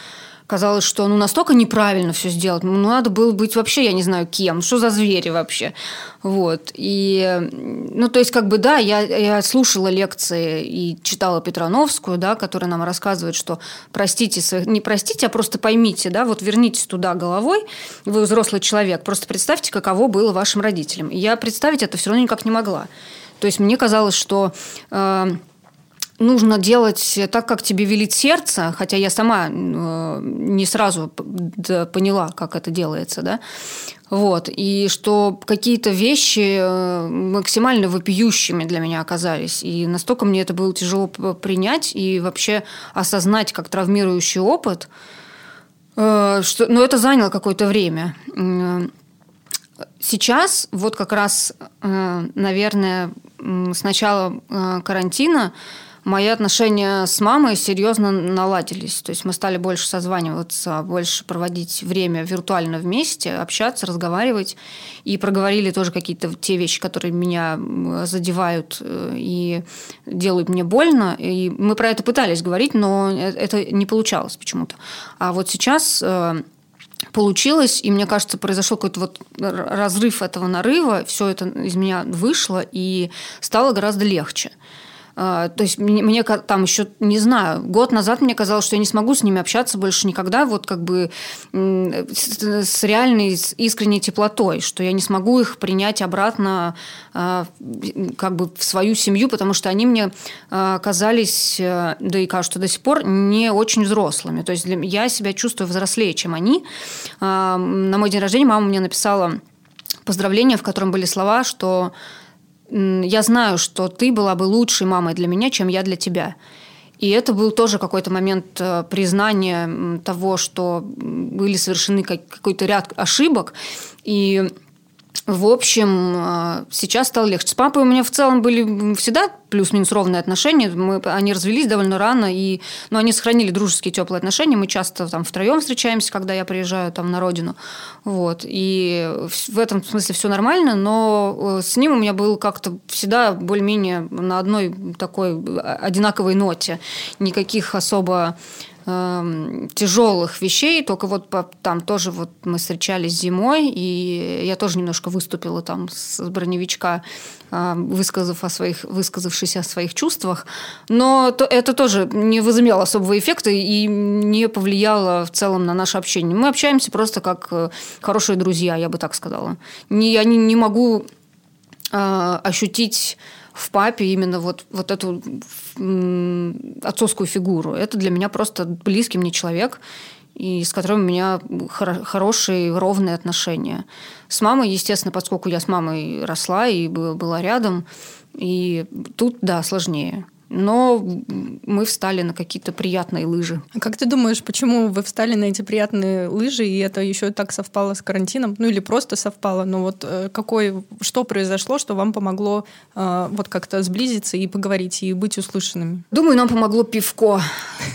казалось, что ну настолько неправильно все сделать, ну надо было быть вообще, я не знаю кем, что за звери вообще, вот и ну то есть как бы да, я я слушала лекции и читала Петрановскую, да, которая нам рассказывает, что простите своих, не простите, а просто поймите, да, вот вернитесь туда головой, вы взрослый человек, просто представьте, каково было вашим родителям. И я представить это все равно никак не могла. То есть мне казалось, что э, нужно делать так, как тебе велит сердце, хотя я сама э, не сразу поняла, как это делается, да, вот, и что какие-то вещи э, максимально вопиющими для меня оказались, и настолько мне это было тяжело принять и вообще осознать как травмирующий опыт, э, что, но это заняло какое-то время. Сейчас, вот как раз, наверное, с начала карантина мои отношения с мамой серьезно наладились. То есть мы стали больше созваниваться, больше проводить время виртуально вместе, общаться, разговаривать. И проговорили тоже какие-то те вещи, которые меня задевают э, и делают мне больно. И мы про это пытались говорить, но э, это не получалось почему-то. А вот сейчас э, получилось, и мне кажется, произошел какой-то вот разрыв этого нарыва, все это из меня вышло, и стало гораздо легче. А, то есть мне, мне там еще, не знаю, год назад мне казалось, что я не смогу с ними общаться больше никогда, вот как бы с, реальной, с искренней теплотой, что я не смогу их принять обратно а, как бы в свою семью, потому что они мне а, казались, э, да и кажутся до сих пор, не очень взрослыми. То есть я себя чувствую взрослее, чем они. На мой день рождения мама мне написала поздравление, в котором были слова, что я знаю, что ты была бы лучшей мамой для меня, чем я для тебя. И это был тоже какой-то момент э, признания того, что были совершены какой-то ряд ошибок. И в общем, э, сейчас стало легче. С папой у меня в целом были всегда плюс-минус ровные отношения. Мы, они развелись довольно рано, и, но они сохранили дружеские теплые отношения. Мы часто там втроем встречаемся, когда я приезжаю там на родину. Вот. И в этом смысле все нормально, но э, с ним у меня был как-то всегда более-менее на одной такой одинаковой ноте. Никаких особо Эм, тяжелых вещей, только вот там тоже вот мы встречались зимой, и я тоже немножко выступила там с броневичка, э, высказав о своих, высказавшись о своих чувствах, но то, это тоже не возымело особого эффекта и не повлияло в целом на наше общение. Мы общаемся просто как э, хорошие друзья, я бы так сказала. Не, я не, не могу э, ощутить в папе именно вот, вот эту отцовскую фигуру. Это для меня просто близкий мне человек, и с которым у меня хор- хорошие, ровные отношения. С мамой, естественно, поскольку я с мамой росла и была рядом, и тут, да, сложнее но мы встали на какие-то приятные лыжи. А как ты думаешь, почему вы встали на эти приятные лыжи, и это еще так совпало с карантином? Ну или просто совпало, но вот э, какой, что произошло, что вам помогло э, вот как-то сблизиться и поговорить, и быть услышанными? Думаю, нам помогло пивко,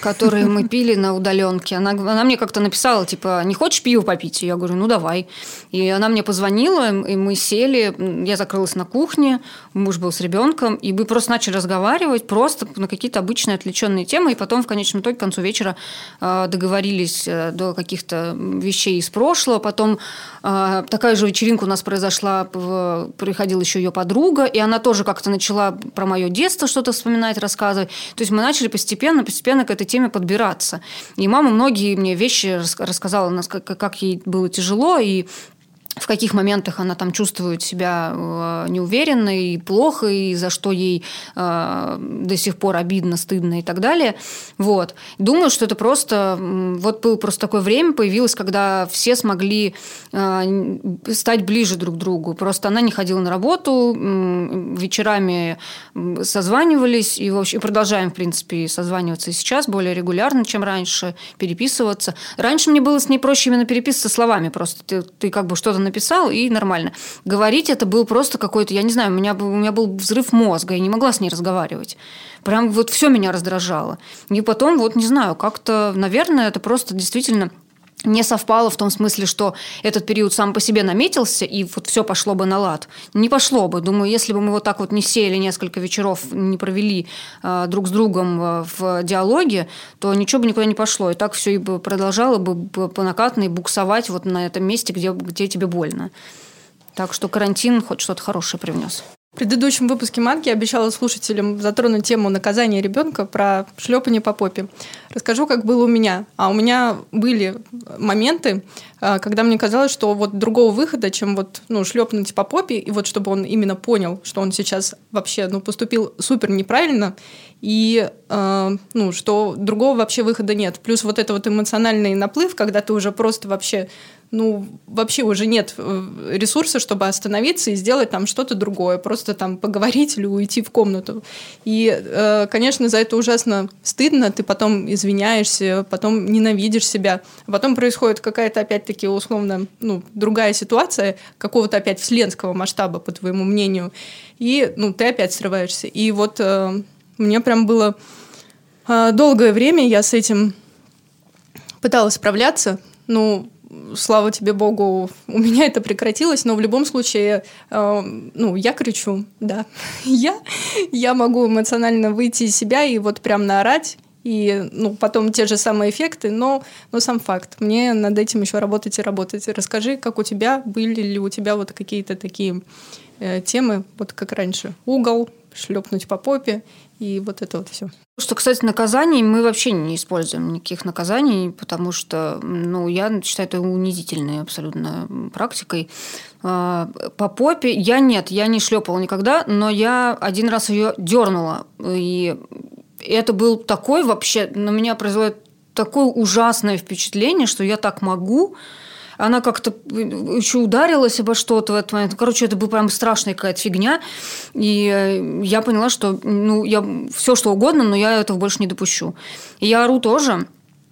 которое мы пили на удаленке. Она, она мне как-то написала, типа, не хочешь пиво попить? Я говорю, ну давай. И она мне позвонила, и мы сели, я закрылась на кухне, муж был с ребенком, и мы просто начали разговаривать, просто на какие-то обычные отвлеченные темы, и потом в конечном итоге к концу вечера э, договорились э, до каких-то вещей из прошлого. Потом э, такая же вечеринка у нас произошла, приходила еще ее подруга, и она тоже как-то начала про мое детство что-то вспоминать, рассказывать. То есть мы начали постепенно, постепенно к этой теме подбираться. И мама многие мне вещи рассказала, как ей было тяжело, и в каких моментах она там чувствует себя э, неуверенно и плохо, и за что ей э, до сих пор обидно, стыдно и так далее. Вот. Думаю, что это просто... Вот было просто такое время появилось, когда все смогли э, стать ближе друг к другу. Просто она не ходила на работу, вечерами созванивались, и, в общем, продолжаем, в принципе, созваниваться и сейчас более регулярно, чем раньше, переписываться. Раньше мне было с ней проще именно переписываться словами, просто ты, ты как бы что-то написал, и нормально. Говорить это был просто какой-то, я не знаю, у меня, у меня был взрыв мозга, я не могла с ней разговаривать. Прям вот все меня раздражало. И потом, вот не знаю, как-то, наверное, это просто действительно не совпало в том смысле, что этот период сам по себе наметился, и вот все пошло бы на лад. Не пошло бы. Думаю, если бы мы вот так вот не сели несколько вечеров, не провели э, друг с другом э, в диалоге, то ничего бы никуда не пошло. И так все и бы продолжало бы по накатной буксовать вот на этом месте, где, где тебе больно. Так что карантин хоть что-то хорошее привнес. В предыдущем выпуске Манки я обещала слушателям затронуть тему наказания ребенка про шлепание по попе. Расскажу, как было у меня. А у меня были моменты, а, когда мне казалось, что вот другого выхода, чем вот ну, шлепнуть по попе, и вот чтобы он именно понял, что он сейчас вообще ну, поступил супер неправильно, и э, ну, что другого вообще выхода нет. Плюс вот это вот эмоциональный наплыв, когда ты уже просто вообще ну, вообще уже нет э, ресурса, чтобы остановиться и сделать там что-то другое, просто там поговорить или уйти в комнату. И, э, конечно, за это ужасно стыдно, ты потом извиняешься, потом ненавидишь себя, потом происходит какая-то, опять-таки, условно, ну, другая ситуация, какого-то опять вселенского масштаба, по твоему мнению, и, ну, ты опять срываешься. И вот э, мне прям было долгое время, я с этим пыталась справляться, ну, слава тебе Богу, у меня это прекратилось, но в любом случае, э, ну, я кричу, да. я, я могу эмоционально выйти из себя и вот прям наорать, и ну, потом те же самые эффекты, но, но сам факт. Мне над этим еще работать и работать. Расскажи, как у тебя, были ли у тебя вот какие-то такие э, темы, вот как раньше, угол, шлепнуть по попе и вот это вот все. Что, кстати, наказаний мы вообще не используем никаких наказаний, потому что, ну, я считаю это унизительной абсолютно практикой. А, по попе я нет, я не шлепала никогда, но я один раз ее дернула. И это был такой вообще, на меня производит такое ужасное впечатление, что я так могу она как-то еще ударилась обо что-то в этот момент. Короче, это была прям страшная какая-то фигня. И э, я поняла, что ну, я все что угодно, но я этого больше не допущу. И я ору тоже.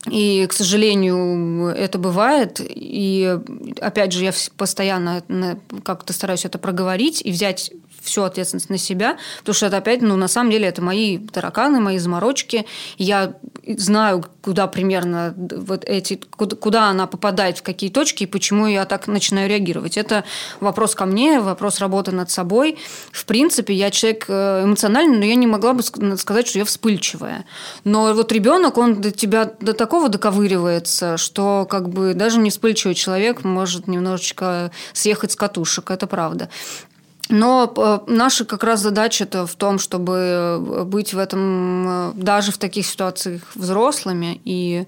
И, к сожалению, это бывает. И, опять же, я постоянно как-то стараюсь это проговорить и взять всю ответственность на себя, потому что это опять, ну, на самом деле, это мои тараканы, мои заморочки. Я знаю, куда примерно вот эти, куда, она попадает, в какие точки, и почему я так начинаю реагировать. Это вопрос ко мне, вопрос работы над собой. В принципе, я человек э, эмоциональный, но я не могла бы сказать, что я вспыльчивая. Но вот ребенок, он до тебя до такого доковыривается, что как бы даже не вспыльчивый человек может немножечко съехать с катушек, это правда. Но э, наша как раз задача это в том, чтобы э, быть в этом э, даже в таких ситуациях взрослыми и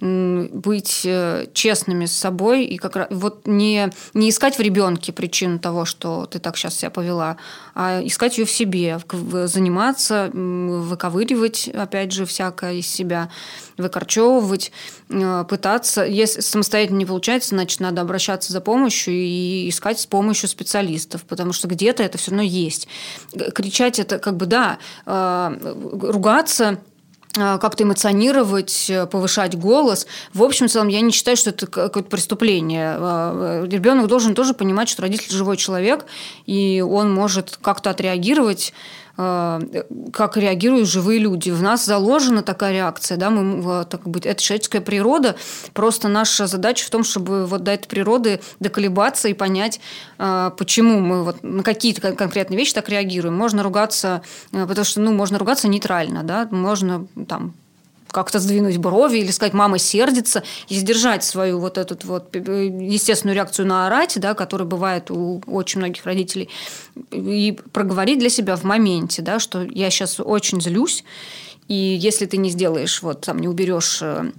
быть э, честными с собой и как раз вот не, не искать в ребенке причину того, что ты так сейчас себя повела, а искать ее в себе, заниматься, выковыривать, опять же, всякое из себя, выкорчевывать, э, пытаться. Если самостоятельно не получается, значит, надо обращаться за помощью и искать с помощью специалистов, потому что где-то это все равно есть. Кричать это как бы, да, э, ругаться – как-то эмоционировать, э, повышать голос. В общем целом, я не считаю, что это какое-то преступление. Э, ребенок должен тоже понимать, что родитель живой человек, и он может как-то отреагировать Э, как реагируют живые люди. В нас заложена такая реакция, да, мы, так быть, это человеческая природа. Просто наша задача в том, чтобы вот до этой природы доколебаться и понять, э, почему мы вот на какие-то конкретные вещи так реагируем. Можно ругаться, э, потому что, ну, можно ругаться нейтрально, да, можно там как-то сдвинуть брови или сказать «мама сердится» и сдержать свою вот эту вот естественную реакцию на орать, да, которая бывает у очень многих родителей, и проговорить для себя в моменте, да, что я сейчас очень злюсь, и если ты не сделаешь, вот там не уберешь э,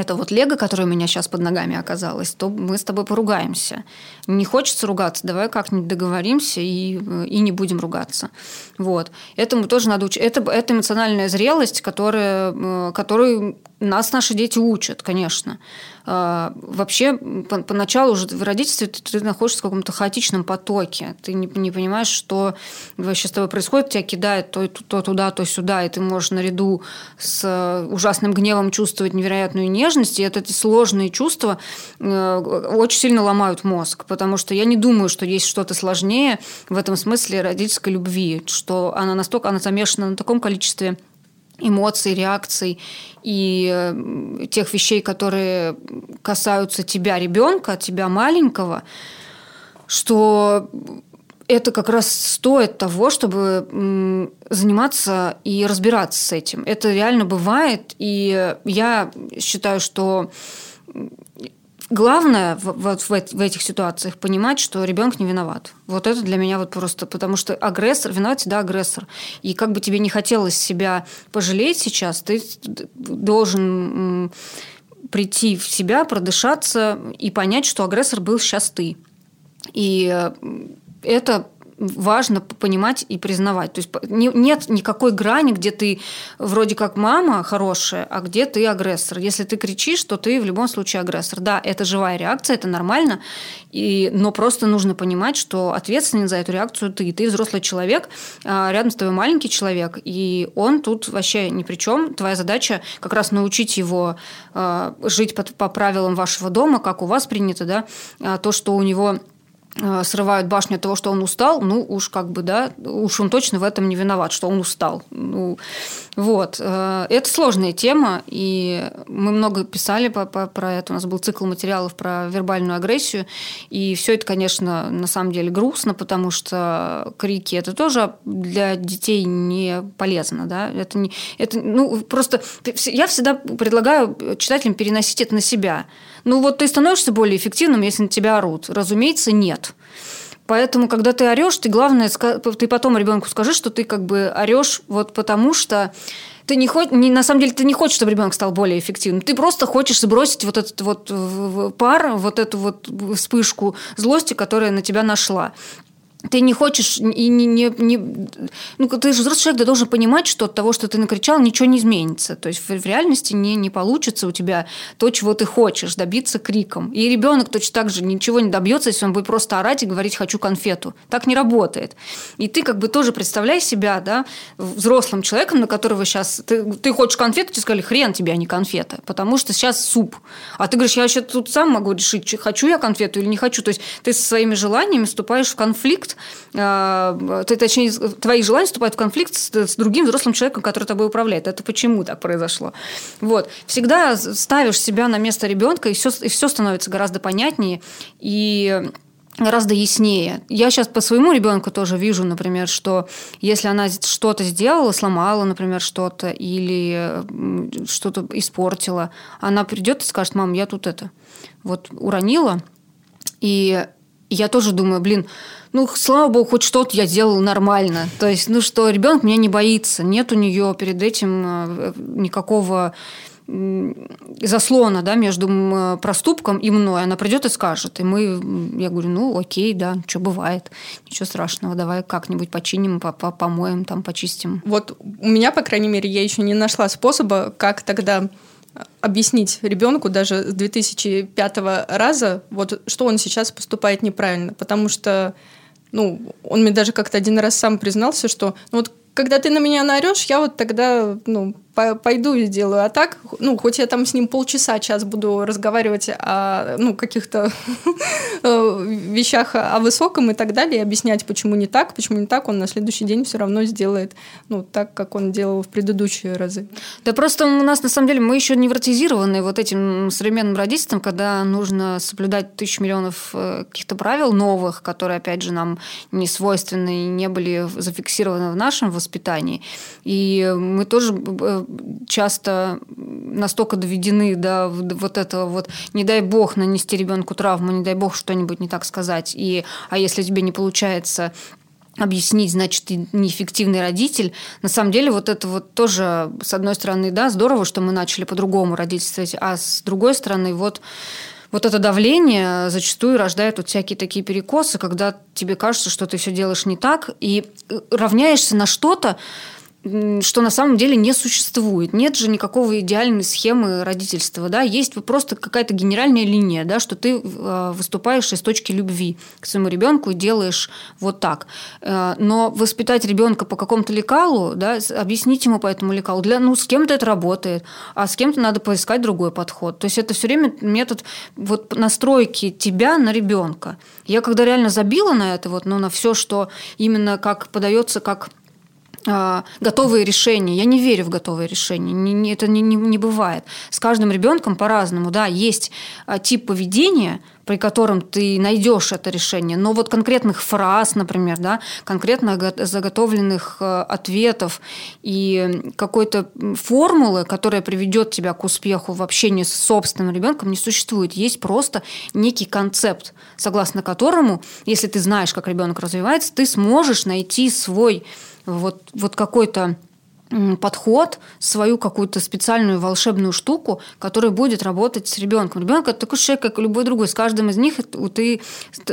это вот лего, которое у меня сейчас под ногами оказалось, то мы с тобой поругаемся. Не хочется ругаться, давай как-нибудь договоримся и, и не будем ругаться. Вот. Этому тоже надо учить. Это, это эмоциональная зрелость, которая, э, которую нас наши дети учат, конечно. А, вообще, поначалу уже в родительстве ты, ты находишься в каком-то хаотичном потоке. Ты не, не понимаешь, что вообще с тобой происходит, тебя кидает то, то туда, то сюда, и ты можешь наряду с ужасным гневом чувствовать невероятную нежность. И это, эти сложные чувства э, очень сильно ломают мозг, потому что я не думаю, что есть что-то сложнее в этом смысле родительской любви, что она настолько, она замешана на таком количестве эмоций, реакций и э, тех вещей, которые касаются тебя, ребенка, тебя маленького, что это как раз стоит того, чтобы заниматься и разбираться с этим. Это реально бывает, и я считаю, что Главное вот в, этих ситуациях понимать, что ребенок не виноват. Вот это для меня вот просто, потому что агрессор, виноват всегда агрессор. И как бы тебе не хотелось себя пожалеть сейчас, ты должен прийти в себя, продышаться и понять, что агрессор был сейчас ты. И э, это важно понимать и признавать. То есть нет никакой грани, где ты вроде как мама хорошая, а где ты агрессор. Если ты кричишь, то ты в любом случае агрессор. Да, это живая реакция, это нормально, и, но просто нужно понимать, что ответственен за эту реакцию ты. Ты взрослый человек, а рядом с тобой маленький человек, и он тут вообще ни при чем. Твоя задача как раз научить его а, жить по, по правилам вашего дома, как у вас принято, да, а то, что у него срывают башню от того, что он устал, ну уж как бы, да, уж он точно в этом не виноват, что он устал. Ну, вот. Э, это сложная тема, и мы много писали по, по, про это. У нас был цикл материалов про вербальную агрессию, и все это, конечно, на самом деле грустно, потому что крики – это тоже для детей не полезно, да, это не, это, ну, просто я всегда предлагаю читателям переносить это на себя – ну вот ты становишься более эффективным, если на тебя орут? Разумеется, нет. Поэтому, когда ты орешь, ты главное, ты потом ребенку скажи, что ты как бы орешь вот потому что ты не хочешь, не, на самом деле ты не хочешь, чтобы ребенок стал более эффективным. Ты просто хочешь сбросить вот этот вот пар, вот эту вот вспышку злости, которая на тебя нашла. Ты не хочешь и не, не, не ну ты же взрослый человек, ты должен понимать, что от того, что ты накричал, ничего не изменится. То есть в, в реальности не, не получится у тебя то, чего ты хочешь, добиться криком. И ребенок точно так же ничего не добьется, если он будет просто орать и говорить «хочу конфету». Так не работает. И ты как бы тоже представляй себя да, взрослым человеком, на которого сейчас... Ты, ты хочешь конфету, тебе сказали «хрен тебе, а не конфета», потому что сейчас суп. А ты говоришь «я вообще тут сам могу решить, хочу я конфету или не хочу». То есть ты со своими желаниями вступаешь в конфликт, а, ты, точнее, твои желания вступают в конфликт с другим взрослым человеком, который тобой управляет. Это почему так произошло? Вот. Всегда ставишь себя на место ребенка, и все, и все становится гораздо понятнее и гораздо яснее. Я сейчас по своему ребенку тоже вижу, например, что если она что-то сделала, сломала, например, что-то или что-то испортила, она придет и скажет, мам, я тут это вот уронила, и я тоже думаю, блин, ну, слава богу, хоть что-то я делала нормально. То есть, ну что, ребенок меня не боится. Нет у нее перед этим э, никакого заслона да, между проступком и мной. Она придет и скажет. И мы, я говорю, ну окей, да, что бывает. Ничего страшного, давай как-нибудь починим, помоем, там, почистим. Вот у меня, по крайней мере, я еще не нашла способа, как тогда объяснить ребенку даже с 2005 раза, вот что он сейчас поступает неправильно. Потому что ну, он мне даже как-то один раз сам признался, что ну вот когда ты на меня наорешь, я вот тогда, ну, пойду и сделаю. А так, ну, хоть я там с ним полчаса, час буду разговаривать о ну, каких-то э, вещах о высоком и так далее, и объяснять, почему не так, почему не так, он на следующий день все равно сделает, ну, так, как он делал в предыдущие разы. Да просто у нас, на самом деле, мы еще невротизированы вот этим современным родительством, когда нужно соблюдать тысячу миллионов э, каких-то правил новых, которые, опять же, нам не свойственны и не были зафиксированы в нашем воспитании. И мы тоже э, часто настолько доведены до вот этого вот, не дай бог нанести ребенку травму, не дай бог что-нибудь не так сказать. И, а если тебе не получается объяснить, значит, ты неэффективный родитель. На самом деле, вот это вот тоже, с одной стороны, да, здорово, что мы начали по-другому родительствовать, а с другой стороны, вот вот это давление зачастую рождает вот всякие такие перекосы, когда тебе кажется, что ты все делаешь не так, и равняешься на что-то, что на самом деле не существует. Нет же никакого идеальной схемы родительства. Да? Есть просто какая-то генеральная линия, да, что ты э, выступаешь из точки любви к своему ребенку и делаешь вот так. Э, но воспитать ребенка по какому-то лекалу, да, объяснить ему по этому лекалу, для, ну, с кем-то это работает, а с кем-то надо поискать другой подход. То есть это все время метод вот настройки тебя на ребенка. Я когда реально забила на это, вот, ну, на все, что именно как подается как а, готовые решения. Я не верю в готовые решения. Это не, не, не бывает. С каждым ребенком по-разному. Да, есть а, тип поведения, при котором ты найдешь это решение, но вот конкретных фраз, например, да, конкретно заготовленных а, ответов и какой-то формулы, которая приведет тебя к успеху в общении с собственным ребенком, не существует. Есть просто некий концепт, согласно которому, если ты знаешь, как ребенок развивается, ты сможешь найти свой вот, вот какой-то подход, свою какую-то специальную волшебную штуку, которая будет работать с ребенком. Ребенок это такой человек, как и любой другой. С каждым из них ты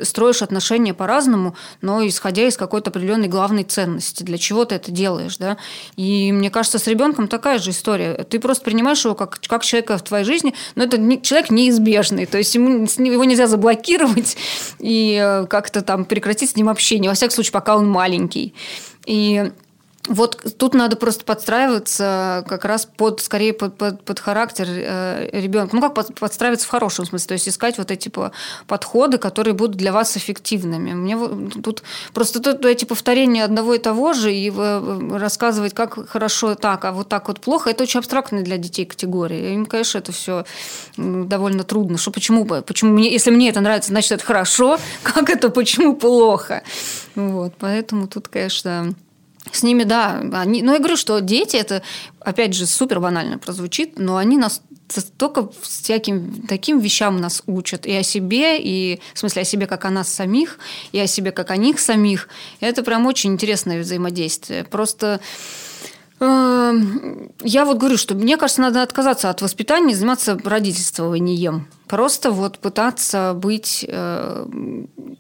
строишь отношения по-разному, но исходя из какой-то определенной главной ценности. Для чего ты это делаешь, да? И мне кажется, с ребенком такая же история. Ты просто принимаешь его как, как человека в твоей жизни, но это не, человек неизбежный. То есть ему, его нельзя заблокировать и э, как-то там прекратить с ним общение. Во всяком случае, пока он маленький. И вот тут надо просто подстраиваться как раз под, скорее, под, под, под характер э, ребенка. Ну, как под, подстраиваться в хорошем смысле. То есть искать вот эти типа, подходы, которые будут для вас эффективными. Мне тут просто тут эти повторения одного и того же и э, рассказывать, как хорошо так, а вот так вот плохо, это очень абстрактная для детей категория. Им, конечно, это все довольно трудно. Что, почему, почему мне, если мне это нравится, значит, это хорошо. Как это, почему плохо? Вот, поэтому тут, конечно, с ними, да, они, но я говорю, что дети, это, опять же, супер банально прозвучит, но они нас только всяким таким вещам нас учат. И о себе, и в смысле о себе как о нас самих, и о себе как о них самих. Это прям очень интересное взаимодействие. Просто я вот говорю, что мне кажется, надо отказаться от воспитания и заниматься родительствованием. Просто вот пытаться быть э,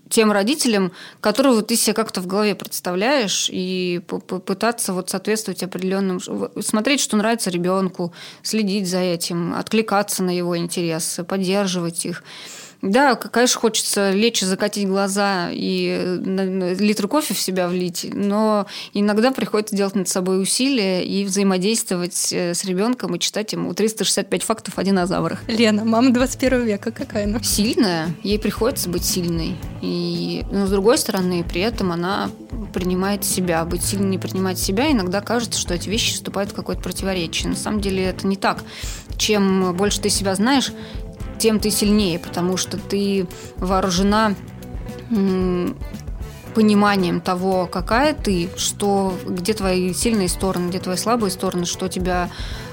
тем родителям, которого ты себе как-то в голове представляешь, и пытаться вот соответствовать определенным... Смотреть, что нравится ребенку, следить за этим, откликаться на его интересы, поддерживать их. Да, конечно, хочется лечь закатить глаза и литр кофе в себя влить, но иногда приходится делать над собой усилия и взаимодействовать э, с ребенком и читать ему 365 фактов о динозаврах. Лена, мама 21 века, какая она? Сильная, ей приходится быть сильной. И, но с другой стороны, при этом она принимает себя. Быть сильной не принимать себя, иногда кажется, что эти вещи вступают в какое-то противоречие. На самом деле это не так. Чем больше ты себя знаешь, тем ты сильнее, потому что ты вооружена пониманием того, какая ты, что, где твои сильные стороны, где твои слабые стороны, что тебя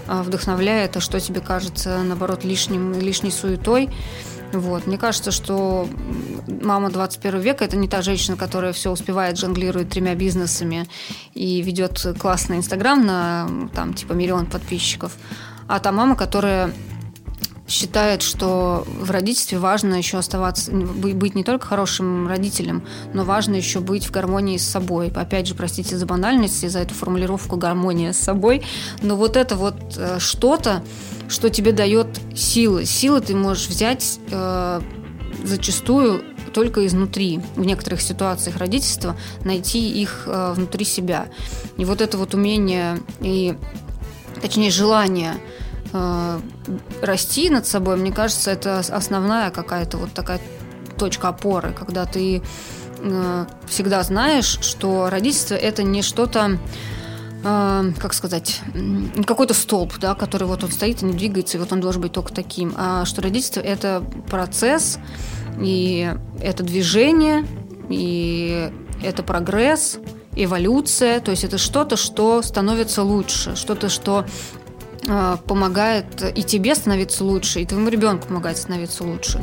а, вдохновляет, а что тебе кажется, наоборот, лишним, лишней суетой. Вот. Мне кажется, что мама 21 века – это не та женщина, которая все успевает, жонглирует тремя бизнесами и ведет классный Инстаграм на там, типа миллион подписчиков, а та мама, которая считает, что в родительстве важно еще оставаться, быть не только хорошим родителем, но важно еще быть в гармонии с собой. Опять же, простите за банальность и за эту формулировку гармония с собой, но вот это вот э, что-то, что тебе дает силы. Силы ты можешь взять э, зачастую только изнутри. В некоторых ситуациях родительства найти их э, внутри себя. И вот это вот умение и, точнее, желание – э, расти над собой, мне кажется, это основная какая-то вот такая точка опоры, когда ты э, всегда знаешь, что родительство это не что-то э, как сказать, какой-то столб, да, который вот он стоит и не двигается, и вот он должен быть только таким. А что родительство – это процесс, и это движение, и это прогресс, эволюция, то есть это что-то, что становится лучше, что-то, что помогает и тебе становиться лучше, и твоему ребенку помогает становиться лучше.